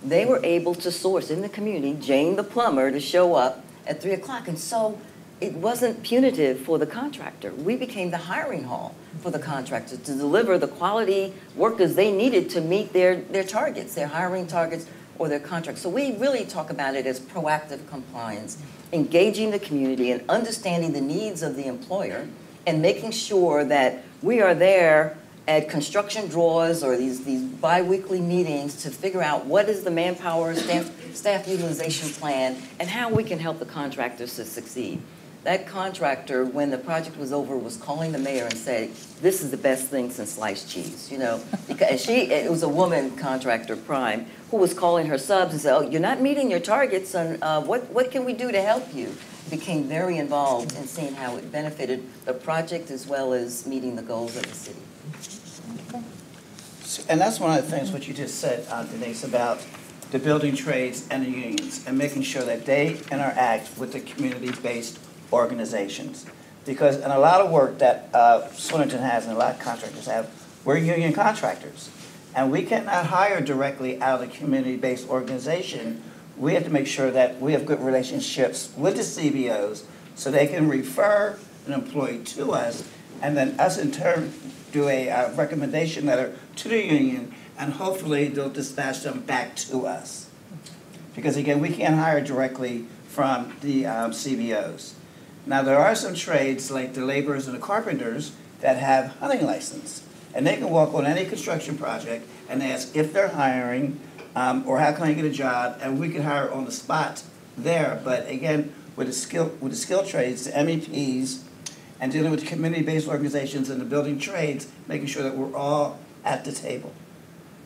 they were able to source in the community Jane the plumber to show up at three o'clock. And so it wasn't punitive for the contractor. We became the hiring hall for the contractor to deliver the quality workers they needed to meet their, their targets, their hiring targets or their contracts. So we really talk about it as proactive compliance, engaging the community and understanding the needs of the employer and making sure that we are there at construction draws or these, these bi-weekly meetings to figure out what is the manpower staff, staff utilization plan and how we can help the contractors to succeed. That contractor, when the project was over, was calling the mayor and saying, this is the best thing since sliced cheese, you know? Because she, it was a woman contractor, Prime, who was calling her subs and said, oh, you're not meeting your targets, and uh, what, what can we do to help you? Became very involved in seeing how it benefited the project as well as meeting the goals of the city. And that's one of the things what you just said, uh, Denise, about the building trades and the unions and making sure that they interact with the community-based organizations. Because in a lot of work that uh, Swinnerton has and a lot of contractors have, we're union contractors. And we cannot hire directly out of the community-based organization. We have to make sure that we have good relationships with the CBOs so they can refer an employee to us and then us in turn do a uh, recommendation letter to the union and hopefully they'll dispatch them back to us. Because again, we can't hire directly from the um, CBOs. Now, there are some trades like the laborers and the carpenters that have hunting license. And they can walk on any construction project and ask if they're hiring um, or how can I get a job, and we can hire on the spot there. But again, with the skill, with the skill trades, the MEPs, and dealing with the community-based organizations and the building trades, making sure that we're all at the table.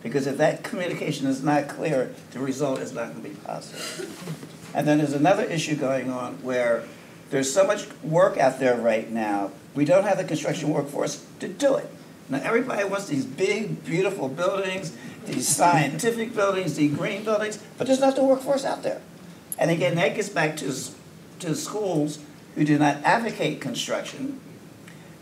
Because if that communication is not clear, the result is not going to be positive. And then there's another issue going on where there's so much work out there right now, we don't have the construction workforce to do it. Now, everybody wants these big, beautiful buildings, these scientific buildings, these green buildings, but there's not the workforce out there. And again, that gets back to, to schools who do not advocate construction.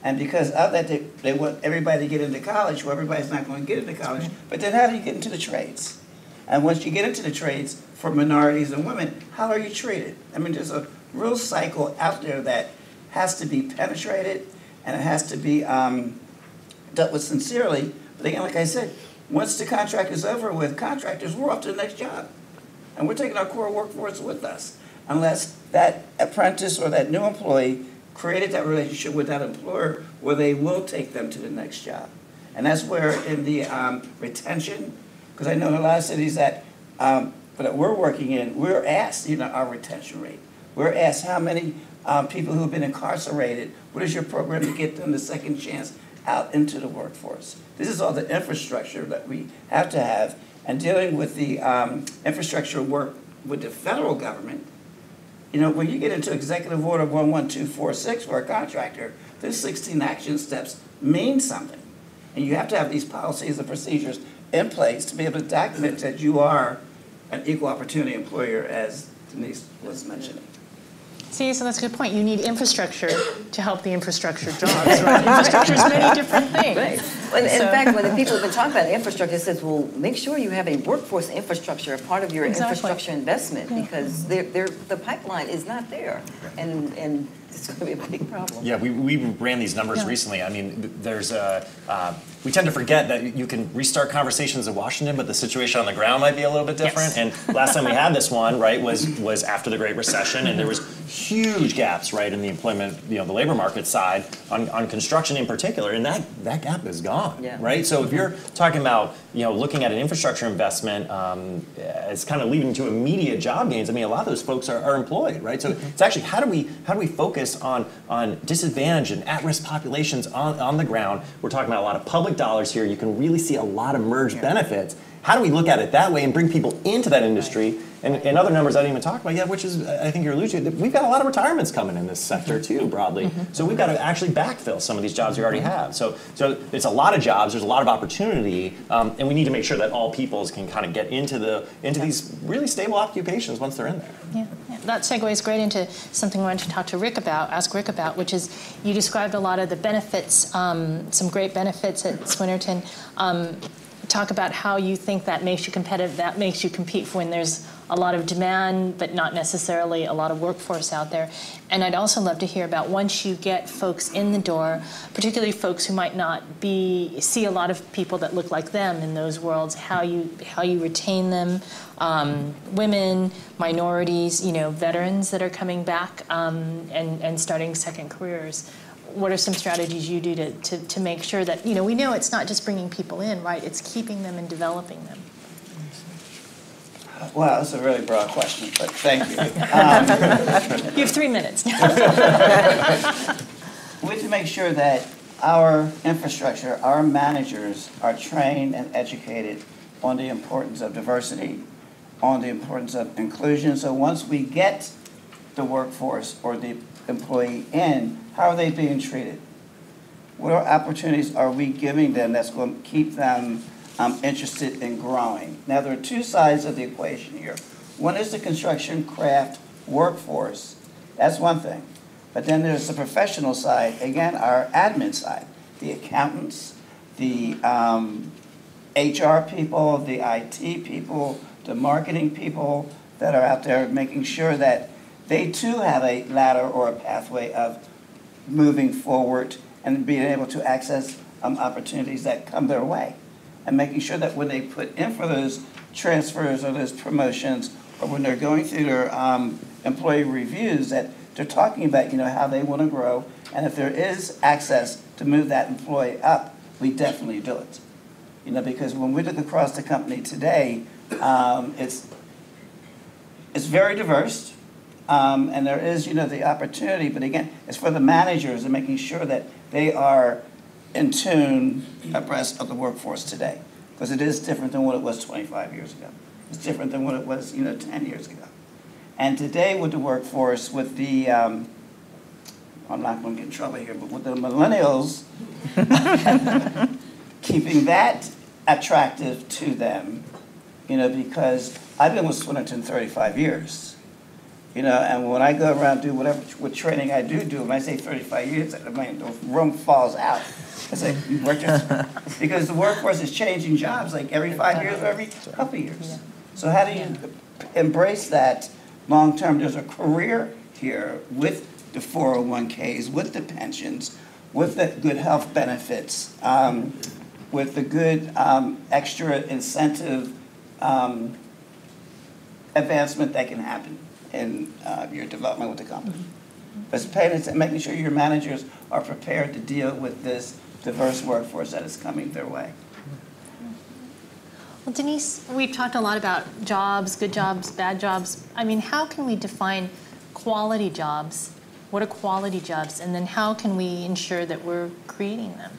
And because of that, they, they want everybody to get into college, well, everybody's not going to get into college. But then how do you get into the trades? And once you get into the trades, for minorities and women, how are you treated? I mean, there's a real cycle out there that has to be penetrated and it has to be um, dealt with sincerely. But again, like I said, once the contract is over with, contractors, we're off to the next job. And we're taking our core workforce with us. Unless that apprentice or that new employee created that relationship with that employer where they will take them to the next job. And that's where in the um, retention, because I know in a lot of cities that um, that we're working in, we're asked, you know, our retention rate. We're asked how many um, people who've been incarcerated, what is your program to get them the second chance out into the workforce? This is all the infrastructure that we have to have. And dealing with the um, infrastructure work with the federal government, you know, when you get into Executive Order 11246 for a contractor, those 16 action steps mean something. And you have to have these policies and procedures in place to be able to document that you are an equal opportunity employer, as Denise was mentioning. See, so that's a good point. You need infrastructure to help the infrastructure jobs, right? infrastructure is many different things. Right. Well, in So- fact, when the people have been talking about infrastructure, it says, well, make sure you have a workforce infrastructure, a part of your Exactly. infrastructure investment, because they're, they're, the pipeline is not there. And, and it's going to be a big problem. Yeah, we, we ran these numbers Yeah. recently. I mean, there's a, uh, we tend to forget that you can restart conversations in Washington, but the situation on the ground might be a little bit different. Yes. And last time we had this one, right, was was after the Great Recession, and there was huge gaps, right, in the employment, you know, the labor market side on, on construction in particular, and that that gap is gone, Yeah. right? So if you're talking about, you know, looking at an infrastructure investment um, as kind of leading to immediate job gains, I mean, a lot of those folks are, are employed, right? So it's actually how do we how do we focus on on disadvantaged and at-risk populations on, on the ground? We're talking about a lot of public dollars here. You can really see a lot of merged benefits. How do we look at it that way and bring people into that industry? And, and other numbers I didn't even talk about yet, which is I think you're alluding to. We've got a lot of retirements coming in this sector too, broadly. So we've got to actually backfill some of these jobs we already have. So so it's a lot of jobs. There's a lot of opportunity, um, and we need to make sure that all peoples can kind of get into the into these really stable occupations once they're in there. Yeah, yeah. that segues great into something I wanted to talk to Rick about, ask Rick about, which is you described a lot of the benefits, um, some great benefits at Swinnerton. Um, talk about how you think that makes you competitive, that makes you compete when there's a lot of demand, but not necessarily a lot of workforce out there. And I'd also love to hear about once you get folks in the door, particularly folks who might not be see a lot of people that look like them in those worlds, how you how you retain them, um, women, minorities, you know, veterans that are coming back um, and and starting second careers. What are some strategies you do to, to, to make sure that, you know, we know it's not just bringing people in, right? It's keeping them and developing them. Well, that's a really broad question, but thank you. Um, You have three minutes. We have to make sure that our infrastructure, our managers are trained and educated on the importance of diversity, on the importance of inclusion. So once we get the workforce or the employee in, how are they being treated? What opportunities are we giving them that's going to keep them um, interested in growing? Now, there are two sides of the equation here. One is the construction craft workforce. That's one thing. But then there's the professional side, again, our admin side, the accountants, the um, HR people, the IT people, the marketing people that are out there making sure that they too have a ladder or a pathway of moving forward and being able to access um, opportunities that come their way. And making sure that when they put in for those transfers or those promotions, or when they're going through their um, employee reviews, that they're talking about, you know, how they want to grow. And if there is access to move that employee up, we definitely do it. You know, because when we look across the company today, um, it's, it's very diverse. Um, and there is, you know, the opportunity, but again, it's for the managers and making sure that they are in tune abreast of the workforce today. Because it is different than what it was 25 years ago. It's different than what it was, you know, 10 years ago. And today with the workforce, with the, um, I'm not going to get in trouble here, but with the millennials, keeping that attractive to them, you know, because I've been with Swinnerton 35 years. You know, and when I go around do whatever what training I do do, when I say 35 years, I mean the room falls out. I say you work just because the workforce is changing jobs like every five years or every couple of years. So how do you embrace that long term? There's a career here with the 401ks, with the pensions, with the good health benefits, um, with the good um, extra incentive um, advancement that can happen in uh, your development with the company. But it's paying attention, making sure your managers are prepared to deal with this diverse workforce that is coming their way. Well, Denise, we've talked a lot about jobs, good jobs, bad jobs. I mean, how can we define quality jobs? What are quality jobs? And then how can we ensure that we're creating them?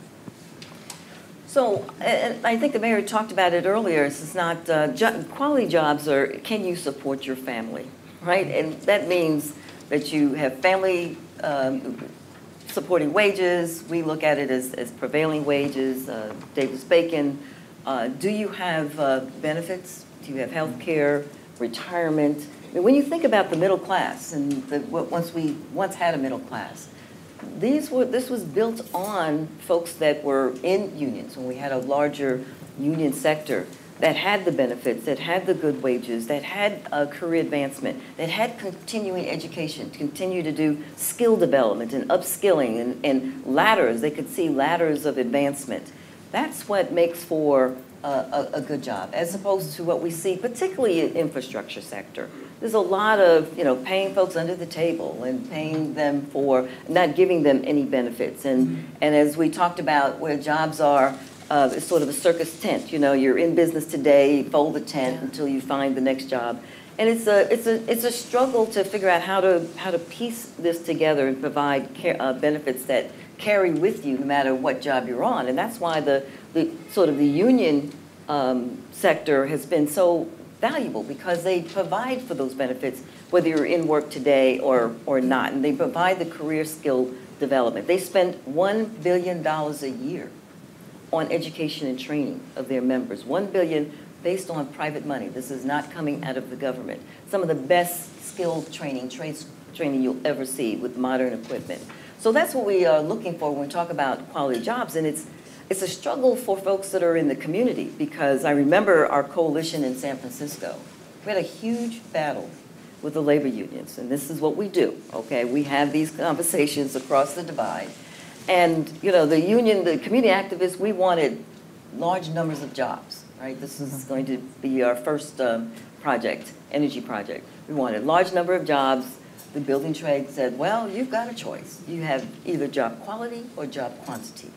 So, I think the mayor talked about it earlier, it's not, uh, jo- quality jobs are, can you support your family, right? And that means that you have family um, supporting wages, we look at it as, as prevailing wages, uh, Davis-Bacon. Uh, Do you have uh, benefits? Do you have health care, retirement? I mean, When you think about the middle class, and the, what- once we, once had a middle class, these were, this was built on folks that were in unions, when we had a larger union sector that had the benefits, that had the good wages, that had uh, career advancement, that had continuing education, to continue to do skill development and upskilling and, and ladders. They could see ladders of advancement. That's what makes for a, a, a good job, as opposed to what we see, particularly in infrastructure sector. There's a lot of, you know, paying folks under the table and paying them for, not giving them any benefits. And, and as we talked about, where jobs are, uh, it's sort of a circus tent. You know, you're in business today, fold the tent until you find the next job. And it's a, it's a, it's a struggle to figure out how to, how to piece this together and provide care, uh, benefits that carry with you no matter what job you're on. And that's why the, the sort of the union um, sector has been so valuable because they provide for those benefits whether you're in work today or, or not. And they provide the career skill development. They spend $1 billion a year on education and training of their members. One billion based on private money. This is not coming out of the government. Some of the best skill training, trades training you'll ever see with modern equipment. So that's what we are looking for when we talk about quality jobs. And it's it's a struggle for folks that are in the community because I remember our coalition in San Francisco We had a huge battle with the labor unions, and this is what we do, okay? We have these conversations across the divide. And, you know, the union, the community activists, we wanted large numbers of jobs, right? This is going to be our first um, project, energy project. We wanted large number of jobs. The building trade said, well, you've got a choice. You have either job quality or job quantity.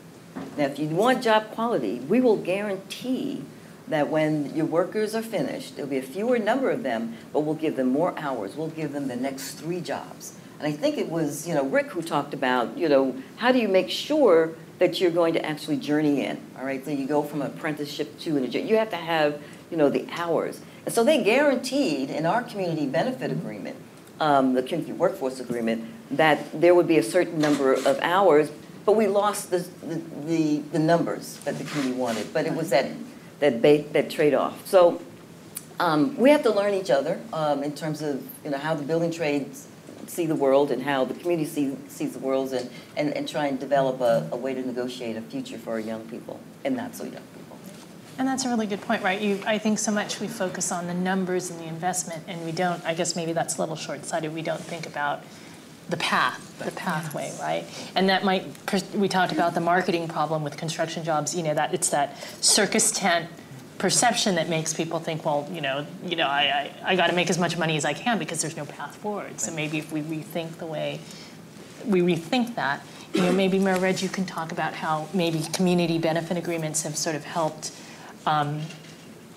Now, if you want job quality, we will guarantee that when your workers are finished, there'll be a fewer number of them, but we'll give them more hours. We'll give them the next three jobs. And I think it was, you know, Rick who talked about, you know, how do you make sure that you're going to actually journey in, all right? So you go from apprenticeship to an, you have to have, you know, the hours. And so they guaranteed in our community benefit agreement, um, the community workforce agreement, that there would be a certain number of hours, but we lost the, the, the, the numbers that the community wanted. But it was that, that, that trade-off. So um, we have to learn each other um, in terms of, you know, how the building trades see the world and how the community see, sees the world and, and, and try and develop a, a way to negotiate a future for our young people and not so young people. And that's a really good point, right? You, I think so much we focus on the numbers and the investment, and we don't, I guess maybe that's a little short-sighted, we don't think about the path, the pathway, right? And that might, we talked about the marketing problem with construction jobs, you know, that it's that circus tent perception that makes people think, well, you know, you know, I, I, I got to make as much money as I can because there's no path forward. So maybe if we rethink the way we rethink that, you know, maybe Redd, you can talk about how maybe community benefit agreements have sort of helped um,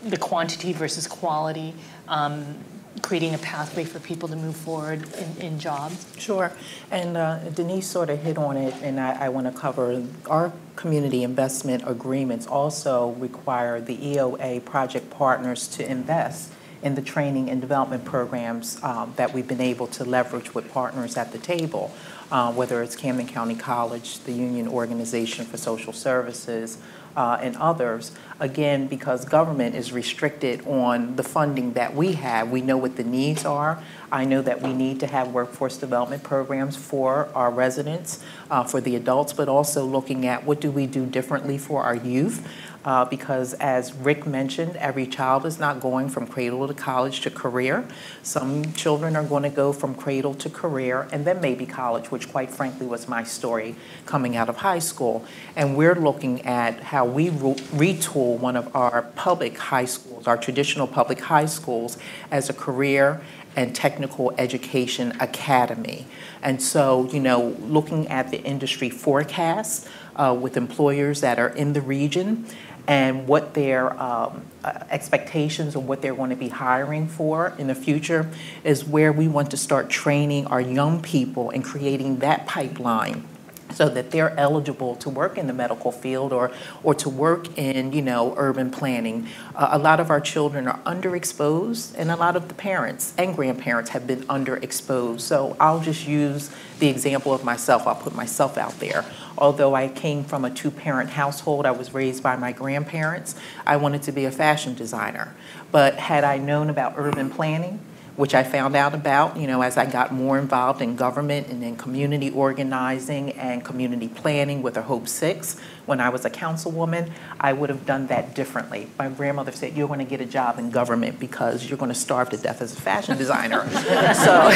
the quantity versus quality, um, creating a pathway for people to move forward in, in jobs. Sure. And uh, Denise sort of hit on it, and I, I want to cover our community investment agreements also require the EOA project partners to invest in the training and development programs um, that we've been able to leverage with partners at the table, uh, whether it's Camden County College, the Union Organization for Social Services, uh, and others. Again, because government is restricted on the funding that we have, we know what the needs are. I know that we need to have workforce development programs for our residents, uh, for the adults, but also looking at what do we do differently for our youth uh, because as Rick mentioned, every child is not going from cradle to college to career. Some children are going to go from cradle to career and then maybe college, which quite frankly was my story coming out of high school. And we're looking at how we re- retool one of our public high schools, our traditional public high schools, as a career and technical education academy. And so, you know, looking at the industry forecasts uh, with employers that are in the region and what their um, uh, expectations and what they're going to be hiring for in the future is where we want to start training our young people and creating that pipeline so that they're eligible to work in the medical field or, or to work in, you know, urban planning. Uh, a lot of our children are underexposed, and a lot of the parents and grandparents have been underexposed. So I'll just use the example of myself. I'll put myself out there. Although I came from a two-parent household, I was raised by my grandparents. I wanted to be a fashion designer. But had I known about urban planning, which I found out about, you know, as I got more involved in government and in community organizing and community planning with a Hope Six. When I was a councilwoman, I would have done that differently. My grandmother said, "You're going to get a job in government because you're going to starve to death as a fashion designer." so,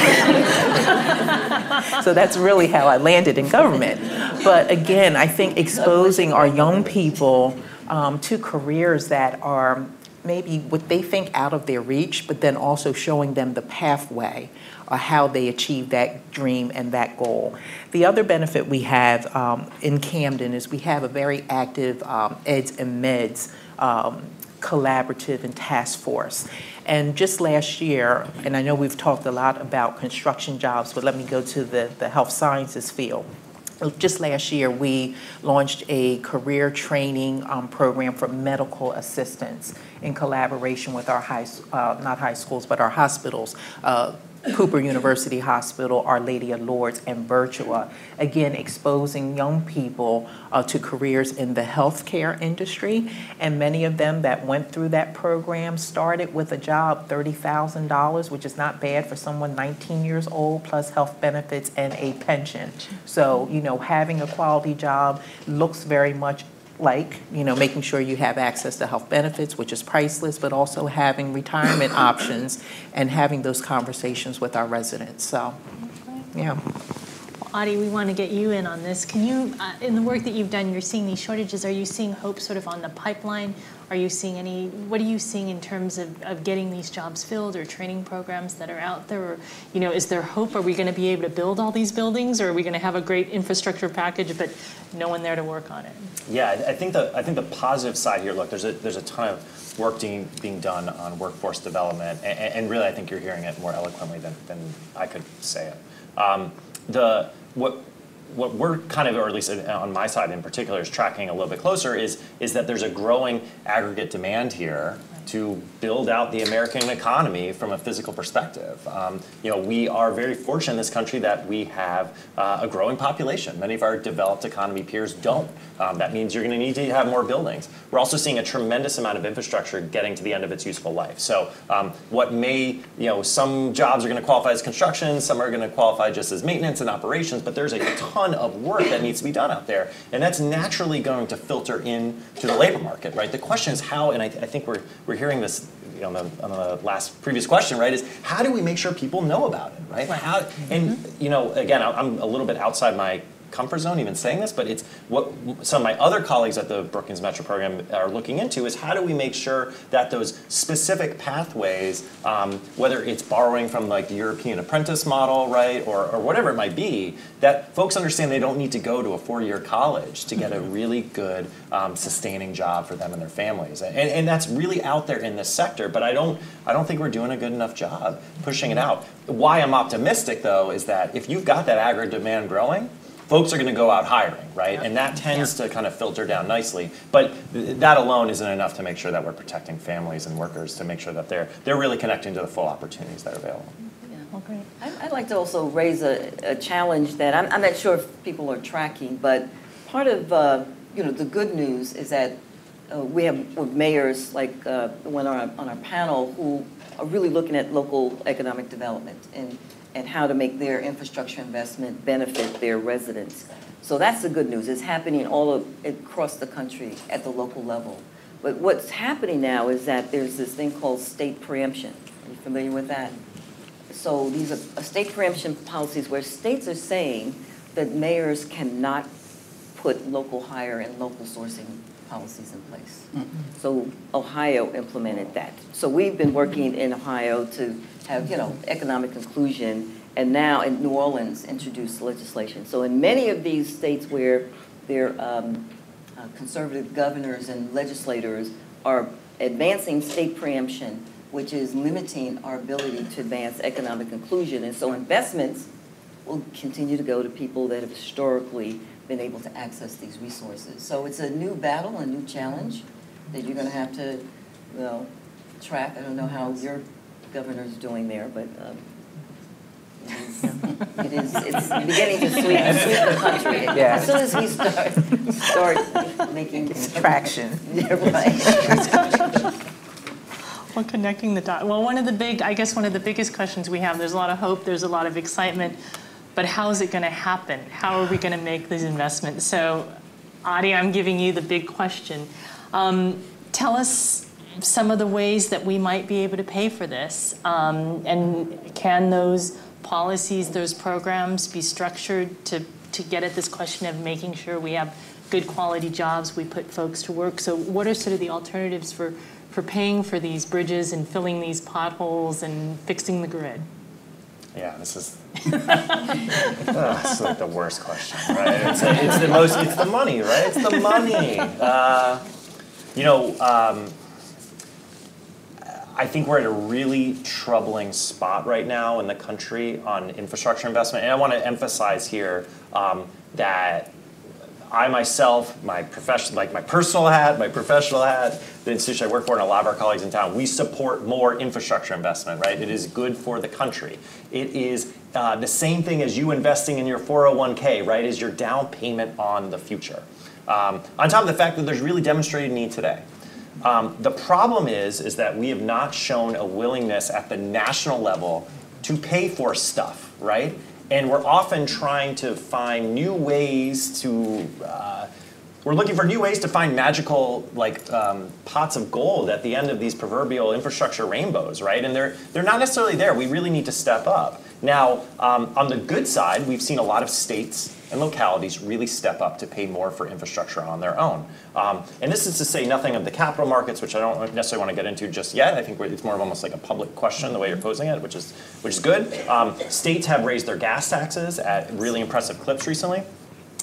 so that's really how I landed in government. But again, I think exposing our young people um, to careers that are maybe what they think out of their reach, but then also showing them the pathway or how they achieve that dream and that goal. The other benefit we have um, in Camden is we have a very active um, EDS and MEDS um, collaborative and task force. And just last year, and I know we've talked a lot about construction jobs, but let me go to the, the health sciences field just last year, we launched a career training um, program for medical assistants in collaboration with our high, uh, not high schools, but our hospitals. Uh, Cooper University Hospital, Our Lady of Lourdes, and Virtua. Again, exposing young people uh, to careers in the healthcare industry. And many of them that went through that program started with a job, $30,000, which is not bad for someone 19 years old, plus health benefits and a pension. So, you know, having a quality job looks very much like, you know, making sure you have access to health benefits, which is priceless, but also having retirement options and having those conversations with our residents. So, yeah. Adie, we want to get you in on this. Can you, uh, in the work that you've done, you're seeing these shortages. Are you seeing hope sort of on the pipeline? Are you seeing any, what are you seeing in terms of, of getting these jobs filled or training programs that are out there? Or, you know, is there hope? Are we going to be able to build all these buildings or are we going to have a great infrastructure package but no one there to work on it? Yeah, I I think the I think the positive side here. Look, there's a there's a ton of work being being done on workforce development, and, and really, I think you're hearing it more eloquently than, than I could say it. Um, the what what we're kind of, or at least on my side in particular, is tracking a little bit closer is is that there's a growing aggregate demand here to build out the American economy from a physical perspective. Um, you know, we are very fortunate in this country that we have uh, a growing population. Many of our developed economy peers don't. Um, that means you're going to need to have more buildings. We're also seeing a tremendous amount of infrastructure getting to the end of its useful life. So, um, what may, you know, some jobs are going to qualify as construction, some are going to qualify just as maintenance and operations, but there's a ton of work that needs to be done out there. And that's naturally going to filter in to the labor market, right? The question is how, and I, I think we're, we're hearing this you know, on, the, on the last previous question, right, is how do we make sure people know about it, right? How, and, you know, again, I'm a little bit outside my comfort zone even saying this, but it's what some of my other colleagues at the Brookings Metro program are looking into is how do we make sure that those specific pathways, um, whether it's borrowing from like the European apprentice model, right, or, or whatever it might be, that folks understand they don't need to go to a four-year college to get a really good um, sustaining job for them and their families, and, and that's really out there in this sector. But I don't, I don't think we're doing a good enough job pushing it out. Why I'm optimistic though is that if you've got that aggregate demand growing, folks are going to go out hiring, right? Yep. And that tends to kind of filter down nicely. But th- that alone isn't enough to make sure that we're protecting families and workers to make sure that they're they're really connecting to the full opportunities that are available. Oh, great. I- I'd like to also raise a, a challenge that I'm, I'm not sure if people are tracking, but part of, uh, you know, the good news is that uh, we have with mayors like uh, the one on our, on our panel who are really looking at local economic development and, and how to make their infrastructure investment benefit their residents. So that's the good news. It's happening all of, across the country at the local level. But what's happening now is that there's this thing called state preemption. Are you familiar with that? So these are uh, state preemption policies where states are saying that mayors cannot put local hire and local sourcing policies in place. So Ohio implemented that. So we've been working in Ohio to have, you know, economic inclusion, and now in New Orleans introduced legislation. So in many of these states where their um, uh, conservative governors and legislators are advancing state preemption, which is limiting our ability to advance economic inclusion. And so investments will continue to go to people that have historically been able to access these resources. So it's a new battle, a new challenge that you're going to have to, you know, track. I don't know how your governor's doing there, but um, it is, it is, it's beginning to sweep, sweep the country. Yeah. As soon as we start, start making. Traction. Yeah, right. Well, connecting the dots. Well, one of the big, I guess, one of the biggest questions we have. There's a lot of hope. There's a lot of excitement, but how is it going to happen? How are we going to make these investments? So, Adie, I'm giving you the big question. Um, tell us some of the ways that we might be able to pay for this, um, and can those policies, those programs, be structured to to get at this question of making sure we have good quality jobs, we put folks to work. So, what are sort of the alternatives for for paying for these bridges and filling these potholes and fixing the grid? Yeah, this is Ugh, it's like the worst question, right? It's, it's the most. It's the money, right? It's the money. Uh, you know, um, I think we're at a really troubling spot right now in the country on infrastructure investment, and I want to emphasize here um, that I myself, my profession, like my personal hat, my professional hat, the institution I work for, and a lot of our colleagues in town, we support more infrastructure investment. Right? It is good for the country. It is uh, the same thing as you investing in your 401k. Right? Is your down payment on the future. Um, on top of the fact that there's really demonstrated need today. Um, the problem is, is that we have not shown a willingness at the national level to pay for stuff, right? And we're often trying to find new ways to uh, we're looking for new ways to find magical like um, pots of gold at the end of these proverbial infrastructure rainbows, right? And they're they're not necessarily there. We really need to step up. Now, um, on the good side, we've seen a lot of states and localities really step up to pay more for infrastructure on their own. Um, and this is to say nothing of the capital markets, which I don't necessarily want to get into just yet. I think it's more of almost like a public question the way you're posing it, which is which is good. Um, states have raised their gas taxes at really impressive clips recently.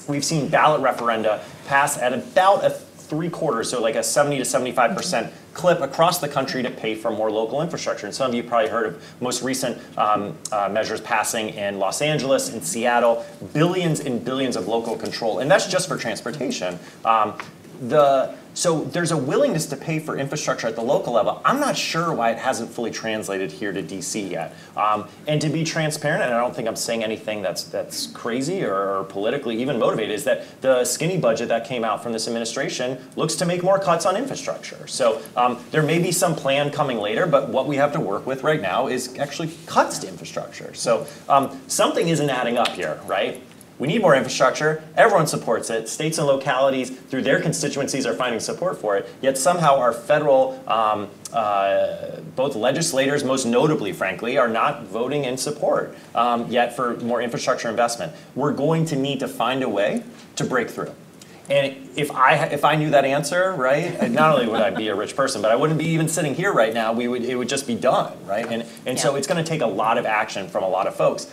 We've seen ballot referenda pass at about a three quarters, so like a 70 to 75 percent clip across the country to pay for more local infrastructure. And some of you probably heard of most recent um, uh, measures passing in Los Angeles, in Seattle, billions and billions of local control, and that's just for transportation. Um, the so there's a willingness to pay for infrastructure at the local level. I'm not sure why it hasn't fully translated here to DC yet. Um, and to be transparent, and I don't think I'm saying anything that's that's crazy or, or, politically even motivated, is that the skinny budget that came out from this administration looks to make more cuts on infrastructure. So um, there may be some plan coming later, but what we have to work with right now is actually cuts to infrastructure. So um, something isn't adding up here, right? We need more infrastructure. Everyone supports it. States and localities, through their constituencies, are finding support for it. Yet somehow our federal, um, uh, both legislators, most notably, frankly, are not voting in support um, yet for more infrastructure investment. We're going to need to find a way to break through. And if I if I knew that answer, right, not only would I be a rich person, but I wouldn't be even sitting here right now. We would it would just be done, right? And and yeah. so it's going to take a lot of action from a lot of folks.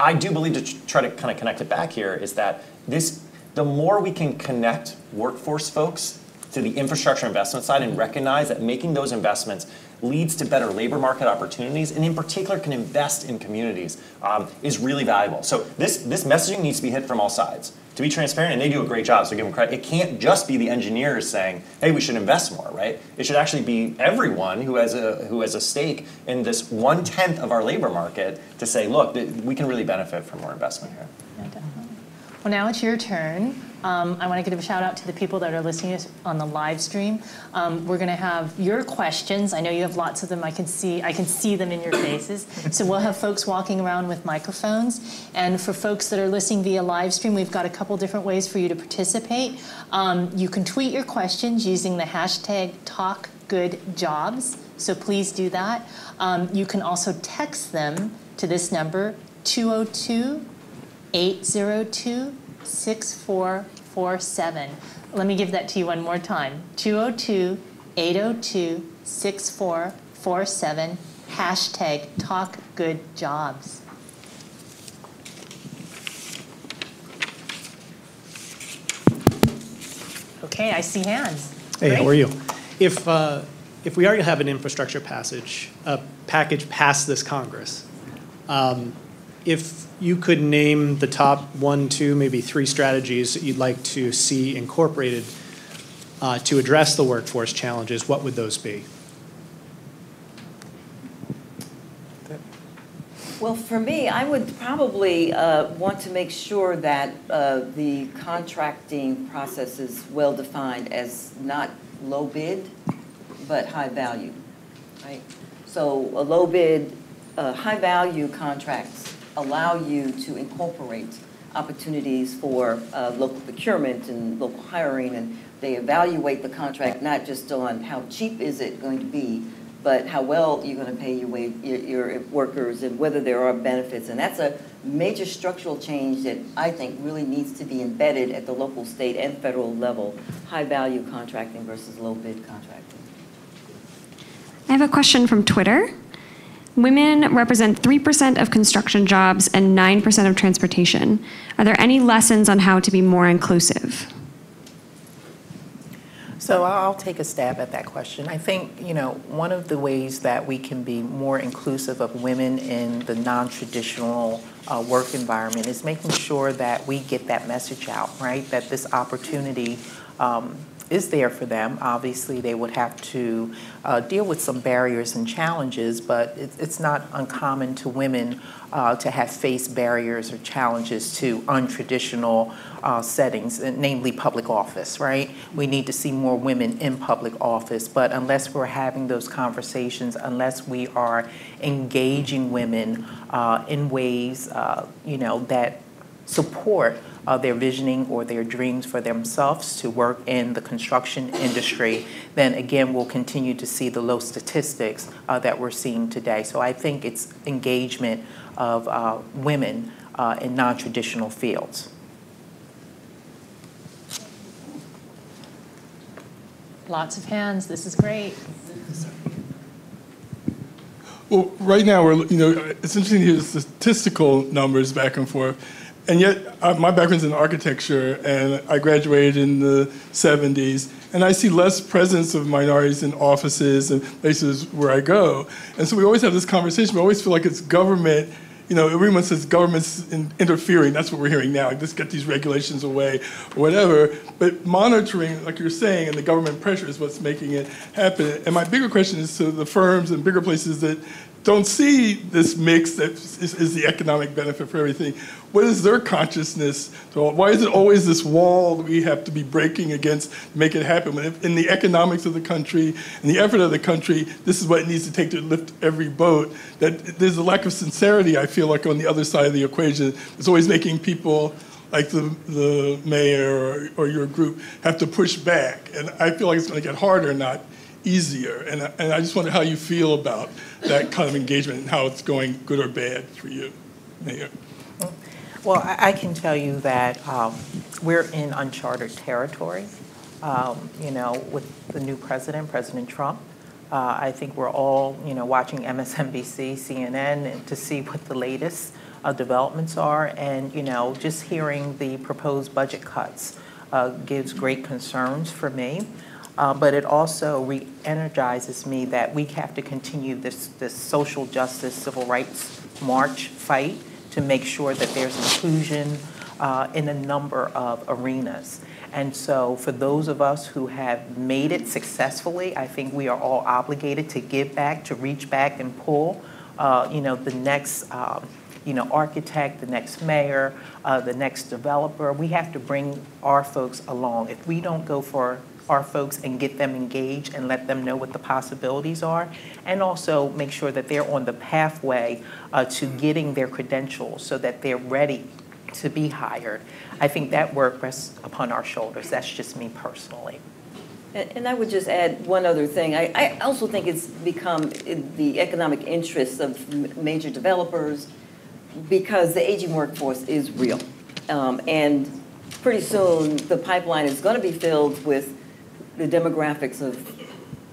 I do believe to try to kind of connect it back here is that this the more we can connect workforce folks to the infrastructure investment side and recognize that making those investments leads to better labor market opportunities and in particular can invest in communities um, is really valuable. So this, this messaging needs to be hit from all sides. To be transparent, and they do a great job, so give them credit. It can't just be the engineers saying, hey, we should invest more, right? It should actually be everyone who has a, who has a stake in this one-tenth of our labor market to say, look, we can really benefit from more investment here. Well, now it's your turn. Um, I want to give a shout out to the people that are listening on the live stream. Um, we're going to have your questions. I know you have lots of them. I can see I can see them in your faces. So we'll have folks walking around with microphones. And for folks that are listening via live stream, we've got a couple different ways for you to participate. Um, you can tweet your questions using the hashtag TalkGoodJobs. So please do that. Um, you can also text them to this number 202 802 6447. Let me give that to you one more time 202 802 6447. Hashtag talk good jobs. Okay, I see hands. Hey, Great. how are you? If, uh, if we already have an infrastructure passage, a package past this Congress, um, if you could name the top one, two, maybe three strategies that you'd like to see incorporated uh, to address the workforce challenges, what would those be? Well, for me, I would probably uh, want to make sure that uh, the contracting process is well defined as not low bid, but high value, right? So a low bid, uh, high value contracts allow you to incorporate opportunities for uh, local procurement and local hiring, and they evaluate the contract not just on how cheap is it going to be, but how well you're going to pay your, your, your workers and whether there are benefits. And that's a major structural change that I think really needs to be embedded at the local, state, and federal level, high-value contracting versus low-bid contracting. I have a question from Twitter. Women represent 3% of construction jobs and 9% of transportation. Are there any lessons on how to be more inclusive? So I'll take a stab at that question. I think, you know, one of the ways that we can be more inclusive of women in the non-traditional uh, work environment is making sure that we get that message out, right? That this opportunity um, is there for them. Obviously, they would have to uh, deal with some barriers and challenges, but it's, it's not uncommon to women uh, to have faced barriers or challenges to untraditional uh, settings, namely public office, right? We need to see more women in public office, but unless we're having those conversations, unless we are engaging women uh, in ways, uh, you know, that support uh, their visioning or their dreams for themselves to work in the construction industry, then again, we'll continue to see the low statistics uh, that we're seeing today. So I think it's engagement of uh, women uh, in non-traditional fields. Lots of hands. This is great. Well, right now, we're, you know, it's interesting to hear the statistical numbers back and forth. And yet, uh, my background's in architecture, and I graduated in the 70s, and I see less presence of minorities in offices and places where I go. And so we always have this conversation. We always feel like it's government you know, everyone says government's in, interfering. That's what we're hearing now. Just get these regulations away, or whatever. But monitoring, like you're saying, and the government pressure is what's making it happen. And my bigger question is to the firms and bigger places that don't see this mix that is, is, the economic benefit for everything. What is their consciousness? Why is it always this wall that we have to be breaking against to make it happen? When in the economics of the country and the effort of the country, this is what it needs to take to lift every boat. That there's a lack of sincerity, I feel like, on the other side of the equation. It's always making people like the, the mayor or, or your group have to push back. And I feel like it's going to get harder, not easier. And, and I just wonder how you feel about that kind of engagement and how it's going, good or bad for you, Mayor. Well, I, can tell you that um, we're in uncharted territory. Um, you know, with the new president, President Trump. Uh, I think we're all, you know, watching MSNBC, CNN, to see what the latest uh, developments are, and you know, just hearing the proposed budget cuts uh, gives great concerns for me. Uh, but it also re-energizes me that we have to continue this, this social justice, civil rights march fight to make sure that there's inclusion uh, in a number of arenas. And so for those of us who have made it successfully, I think we are all obligated to give back, to reach back and pull, uh, you know, the next, um, you know, architect, the next mayor, uh, the next developer. We have to bring our folks along. If we don't go for our folks and get them engaged and let them know what the possibilities are, and also make sure that they're on the pathway uh, to getting their credentials so that they're ready to be hired. I think that work rests upon our shoulders. That's just me personally. And, and I would just add one other thing. I, I also think it's become the economic interests of major developers because the aging workforce is real. Um, and pretty soon the pipeline is going to be filled with the demographics of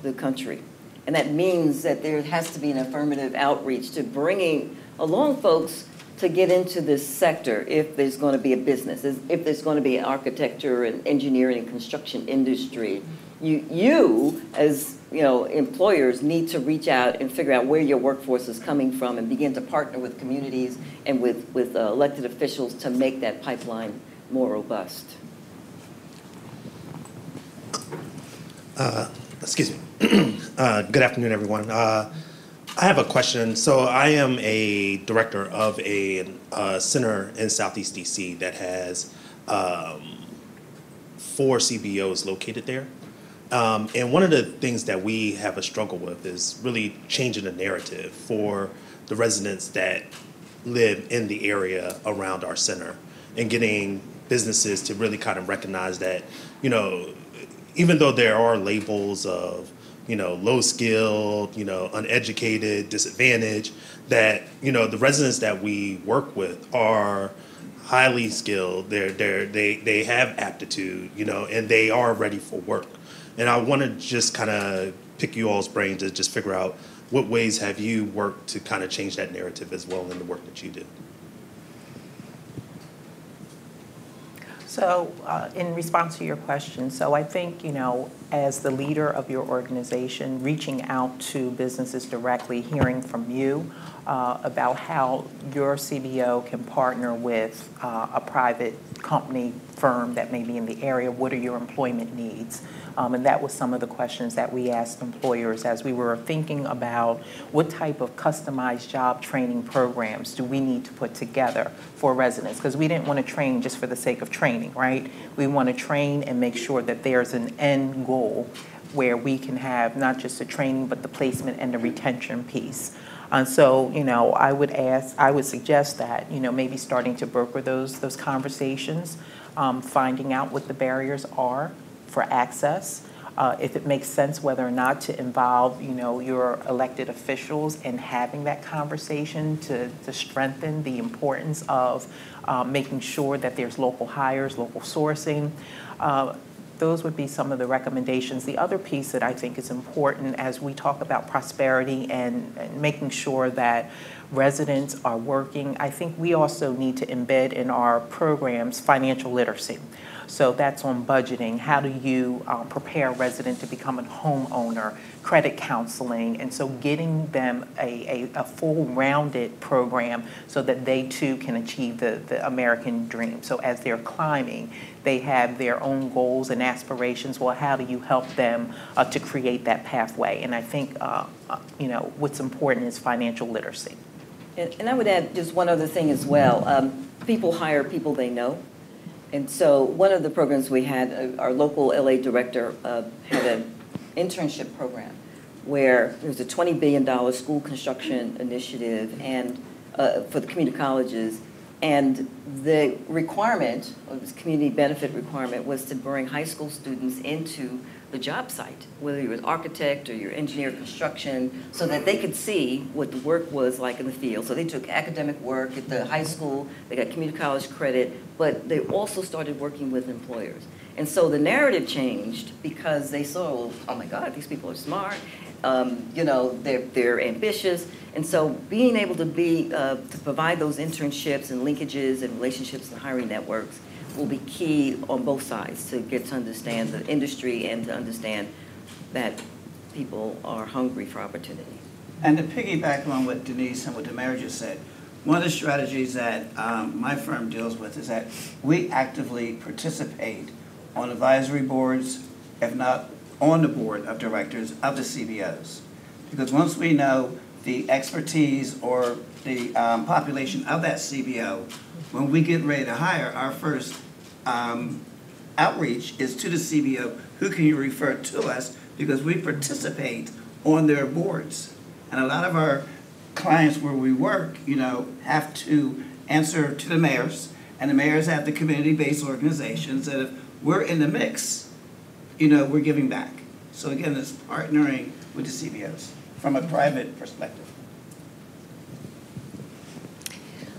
the country. And that means that there has to be an affirmative outreach to bringing along folks to get into this sector if there's going to be a business, if there's going to be an architecture and engineering and construction industry. You, you as you know, employers need to reach out and figure out where your workforce is coming from and begin to partner with communities and with, with uh, elected officials to make that pipeline more robust. Uh, excuse me. uh, good afternoon, everyone. Uh, I have a question. So I am a director of a uh, center in Southeast DC that has um, four CBOs located there. Um, and one of the things that we have a struggle with is really changing the narrative for the residents that live in the area around our center and getting businesses to really kind of recognize that, you know, even though there are labels of you know low skilled you know uneducated disadvantaged that you know the residents that we work with are highly skilled. They're, they're they they have aptitude you know and they are ready for work. And i want to just kind of pick you all's brains to just figure out what ways have you worked to kind of change that narrative as well in the work that you do So, uh, in response to your question, so I think, you know, as the leader of your organization, reaching out to businesses directly, hearing from you uh, about how your CBO can partner with uh, a private company firm that may be in the area, what are your employment needs? Um, and that was some of the questions that we asked employers as we were thinking about what type of customized job training programs do we need to put together for residents? Because we didn't want to train just for the sake of training, right? We want to train and make sure that there's an end goal where we can have not just the training but the placement and the retention piece. And so, you know, I would ask, I would suggest that, you know, maybe starting to broker those, those conversations, um, finding out what the barriers are for access, uh, if it makes sense whether or not to involve, you know, your elected officials in having that conversation to, to strengthen the importance of uh, making sure that there's local hires, local sourcing. Uh, those would be some of the recommendations. The other piece that I think is important as we talk about prosperity and, and making sure that residents are working, I think we also need to embed in our programs financial literacy. So that's on budgeting. How do you um, prepare a resident to become a homeowner? Credit counseling, and so getting them a, a, a full rounded program so that they too can achieve the, the American dream. So as they're climbing, they have their own goals and aspirations. Well, how do you help them uh, to create that pathway? And I think, uh, uh, you know, what's important is financial literacy. And and I would add just one other thing as well. Um, People hire people they know. And so one of the programs we had, uh, our local LA director uh, had an internship program where there was a $20 billion school construction initiative and, uh, for the community colleges. And the requirement, or this community benefit requirement, was to bring high school students into the job site, whether you're an architect or you're engineer construction, so that they could see what the work was like in the field. So they took academic work at the high school, they got community college credit, but they also started working with employers. And so the narrative changed because they saw, oh my God, these people are smart, um, you know, they're, they're ambitious. And so being able to be, uh, to provide those internships and linkages and relationships and hiring networks will be key on both sides to get to understand the industry and to understand that people are hungry for opportunity. And to piggyback on what Denise and what the mayor just said, one of the strategies that um, my firm deals with is that we actively participate on advisory boards, if not on the board of directors of the CBOs. Because once we know the expertise or the um, population of that CBO, when we get ready to hire, our first um, outreach is to the CBO, who can you refer to us? Because we participate on their boards. And a lot of our clients where we work, you know, have to answer to the mayors, and the mayors have the community-based organizations, that if we're in the mix, you know, we're giving back. So again, it's partnering with the CBOs from a private perspective.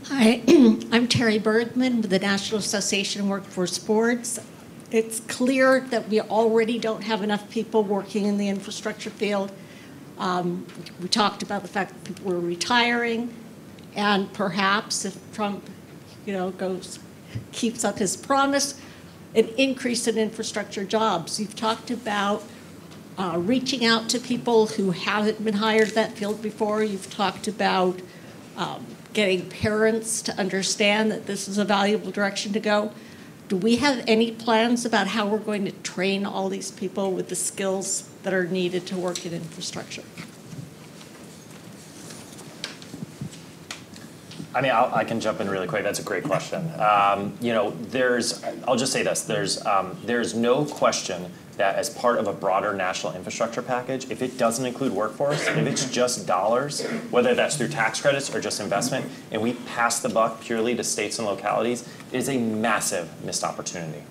Hi, I'm Terry Bergman with the National Association of Workforce Boards. It's clear that we already don't have enough people working in the infrastructure field. Um, we talked about the fact that people were retiring, and perhaps if Trump, you know, goes keeps up his promise, an increase in infrastructure jobs. You've talked about uh, reaching out to people who haven't been hired in that field before. You've talked about um, getting parents to understand that this is a valuable direction to go. Do we have any plans about how we're going to train all these people with the skills that are needed to work in infrastructure? I mean, I'll, I can jump in really quick. That's a great question. Um, you know, there's, I'll just say this: there's, um, there's no question that as part of a broader national infrastructure package, if it doesn't include workforce, if it's just dollars, whether that's through tax credits or just investment, and we pass the buck purely to states and localities, it is a massive missed opportunity.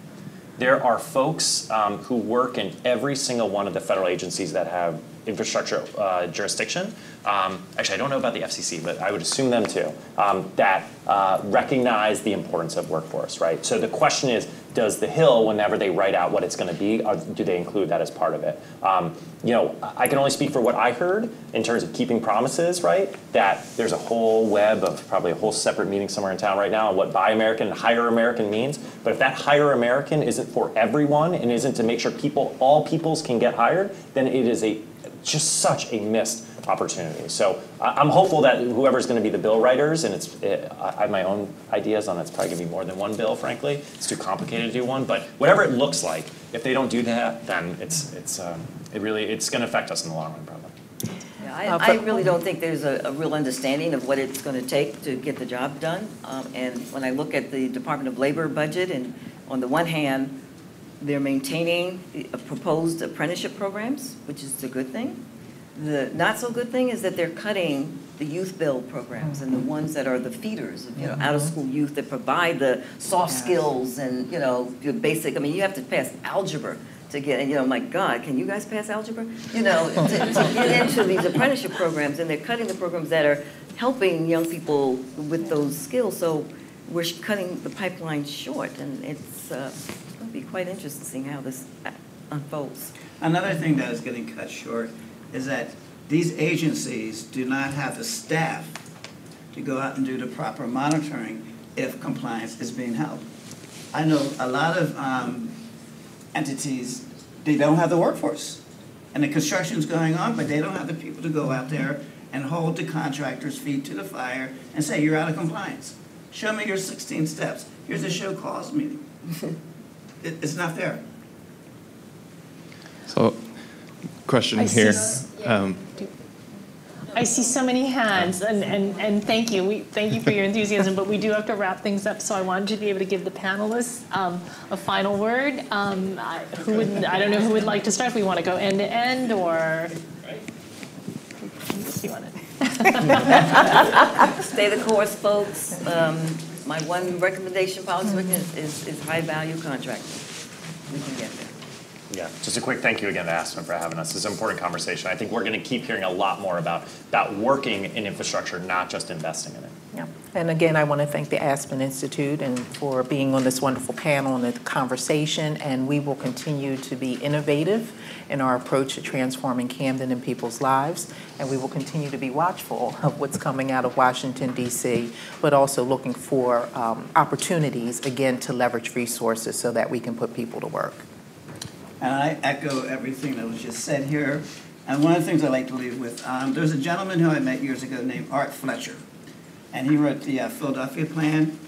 There are folks um, who work in every single one of the federal agencies that have infrastructure uh, jurisdiction. Um, actually, I don't know about the FCC, but I would assume them too, um, that uh, recognize the importance of workforce, right? So the question is, does the Hill, whenever they write out what it's going to be, do they include that as part of it? Um, you know, I can only speak for what I heard in terms of keeping promises, right? That there's a whole web of probably a whole separate meeting somewhere in town right now on what Buy American and Hire American means. But if that Hire American isn't for everyone and isn't to make sure people, all peoples can get hired, then it is a just such a missed opportunity. So I- I'm hopeful that whoever's going to be the bill writers, and it's, it, I have my own ideas on it's probably going to be more than one bill, frankly. It's too complicated to do one, but whatever it looks like, if they don't do that, then it's, it's, um, it really, it's going to affect us in the long run, probably. Yeah, I, I really don't think there's a, a real understanding of what it's going to take to get the job done. Um, and when I look at the Department of Labor budget, and on the one hand, they're maintaining uh, proposed apprenticeship programs, which is a good thing. The not so good thing is that they're cutting the YouthBuild programs and the ones that are the feeders, you know, out-of-school youth that provide the soft skills and, you know, your basic, I mean, you have to pass algebra to get, and you know, my God, can you guys pass algebra? You know, to, to get into these apprenticeship programs, and they're cutting the programs that are helping young people with those skills. So we're cutting the pipeline short, and it's uh, be quite interesting how this uh, unfolds. Another thing that is getting cut short is that these agencies do not have the staff to go out and do the proper monitoring if compliance is being held. I know a lot of um, entities, they don't have the workforce. And the construction's going on, but they don't have the people to go out there and hold the contractor's feet to the fire and say, you're out of compliance. Show me your 16 steps. Here's a show cause meeting. It- It's not there. So, question I here. s- Um, I see so many hands, and, and, and thank you. We, thank you for your enthusiasm, but we do have to wrap things up, so I wanted to be able to give the panelists um, a final word. Um, I- Who would, I don't know who would like to start, if we want to go end to end, or? You want to? Stay the course, folks. My one recommendation, policy recommendation is, is high-value contracting. We can get there. Yeah, just a quick thank you again to Aspen for having us. This is an important conversation. I think we're going to keep hearing a lot more about, about working in infrastructure, not just investing in it. And again, I want to thank the Aspen Institute and for being on this wonderful panel and the conversation. And we will continue to be innovative in our approach to transforming Camden and people's lives. And we will continue to be watchful of what's coming out of Washington, D.C., but also looking for um, opportunities, again, to leverage resources so that we can put people to work. And I echo everything that was just said here. And one of the things I like to leave with, um, there's a gentleman who I met years ago named Art Fletcher. And he wrote the uh, Philadelphia Plan.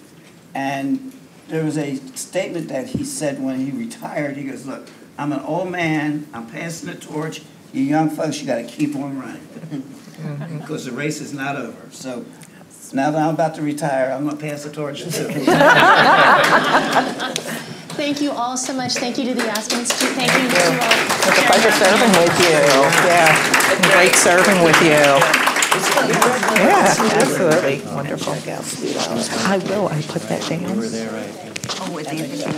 And there was a statement that he said when he retired. He goes, look, I'm an old man, I'm passing the torch. You young folks, you gotta keep on running. Because the race is not over. So now that I'm about to retire, I'm gonna pass the torch too. Thank you all so much. Thank you to the Aspen Institute. Thank you to all. It's a pleasure serving with you. Yeah, great serving with you. Yeah, absolutely. Wonderful. I will, I put that down. Oh, with the invitation.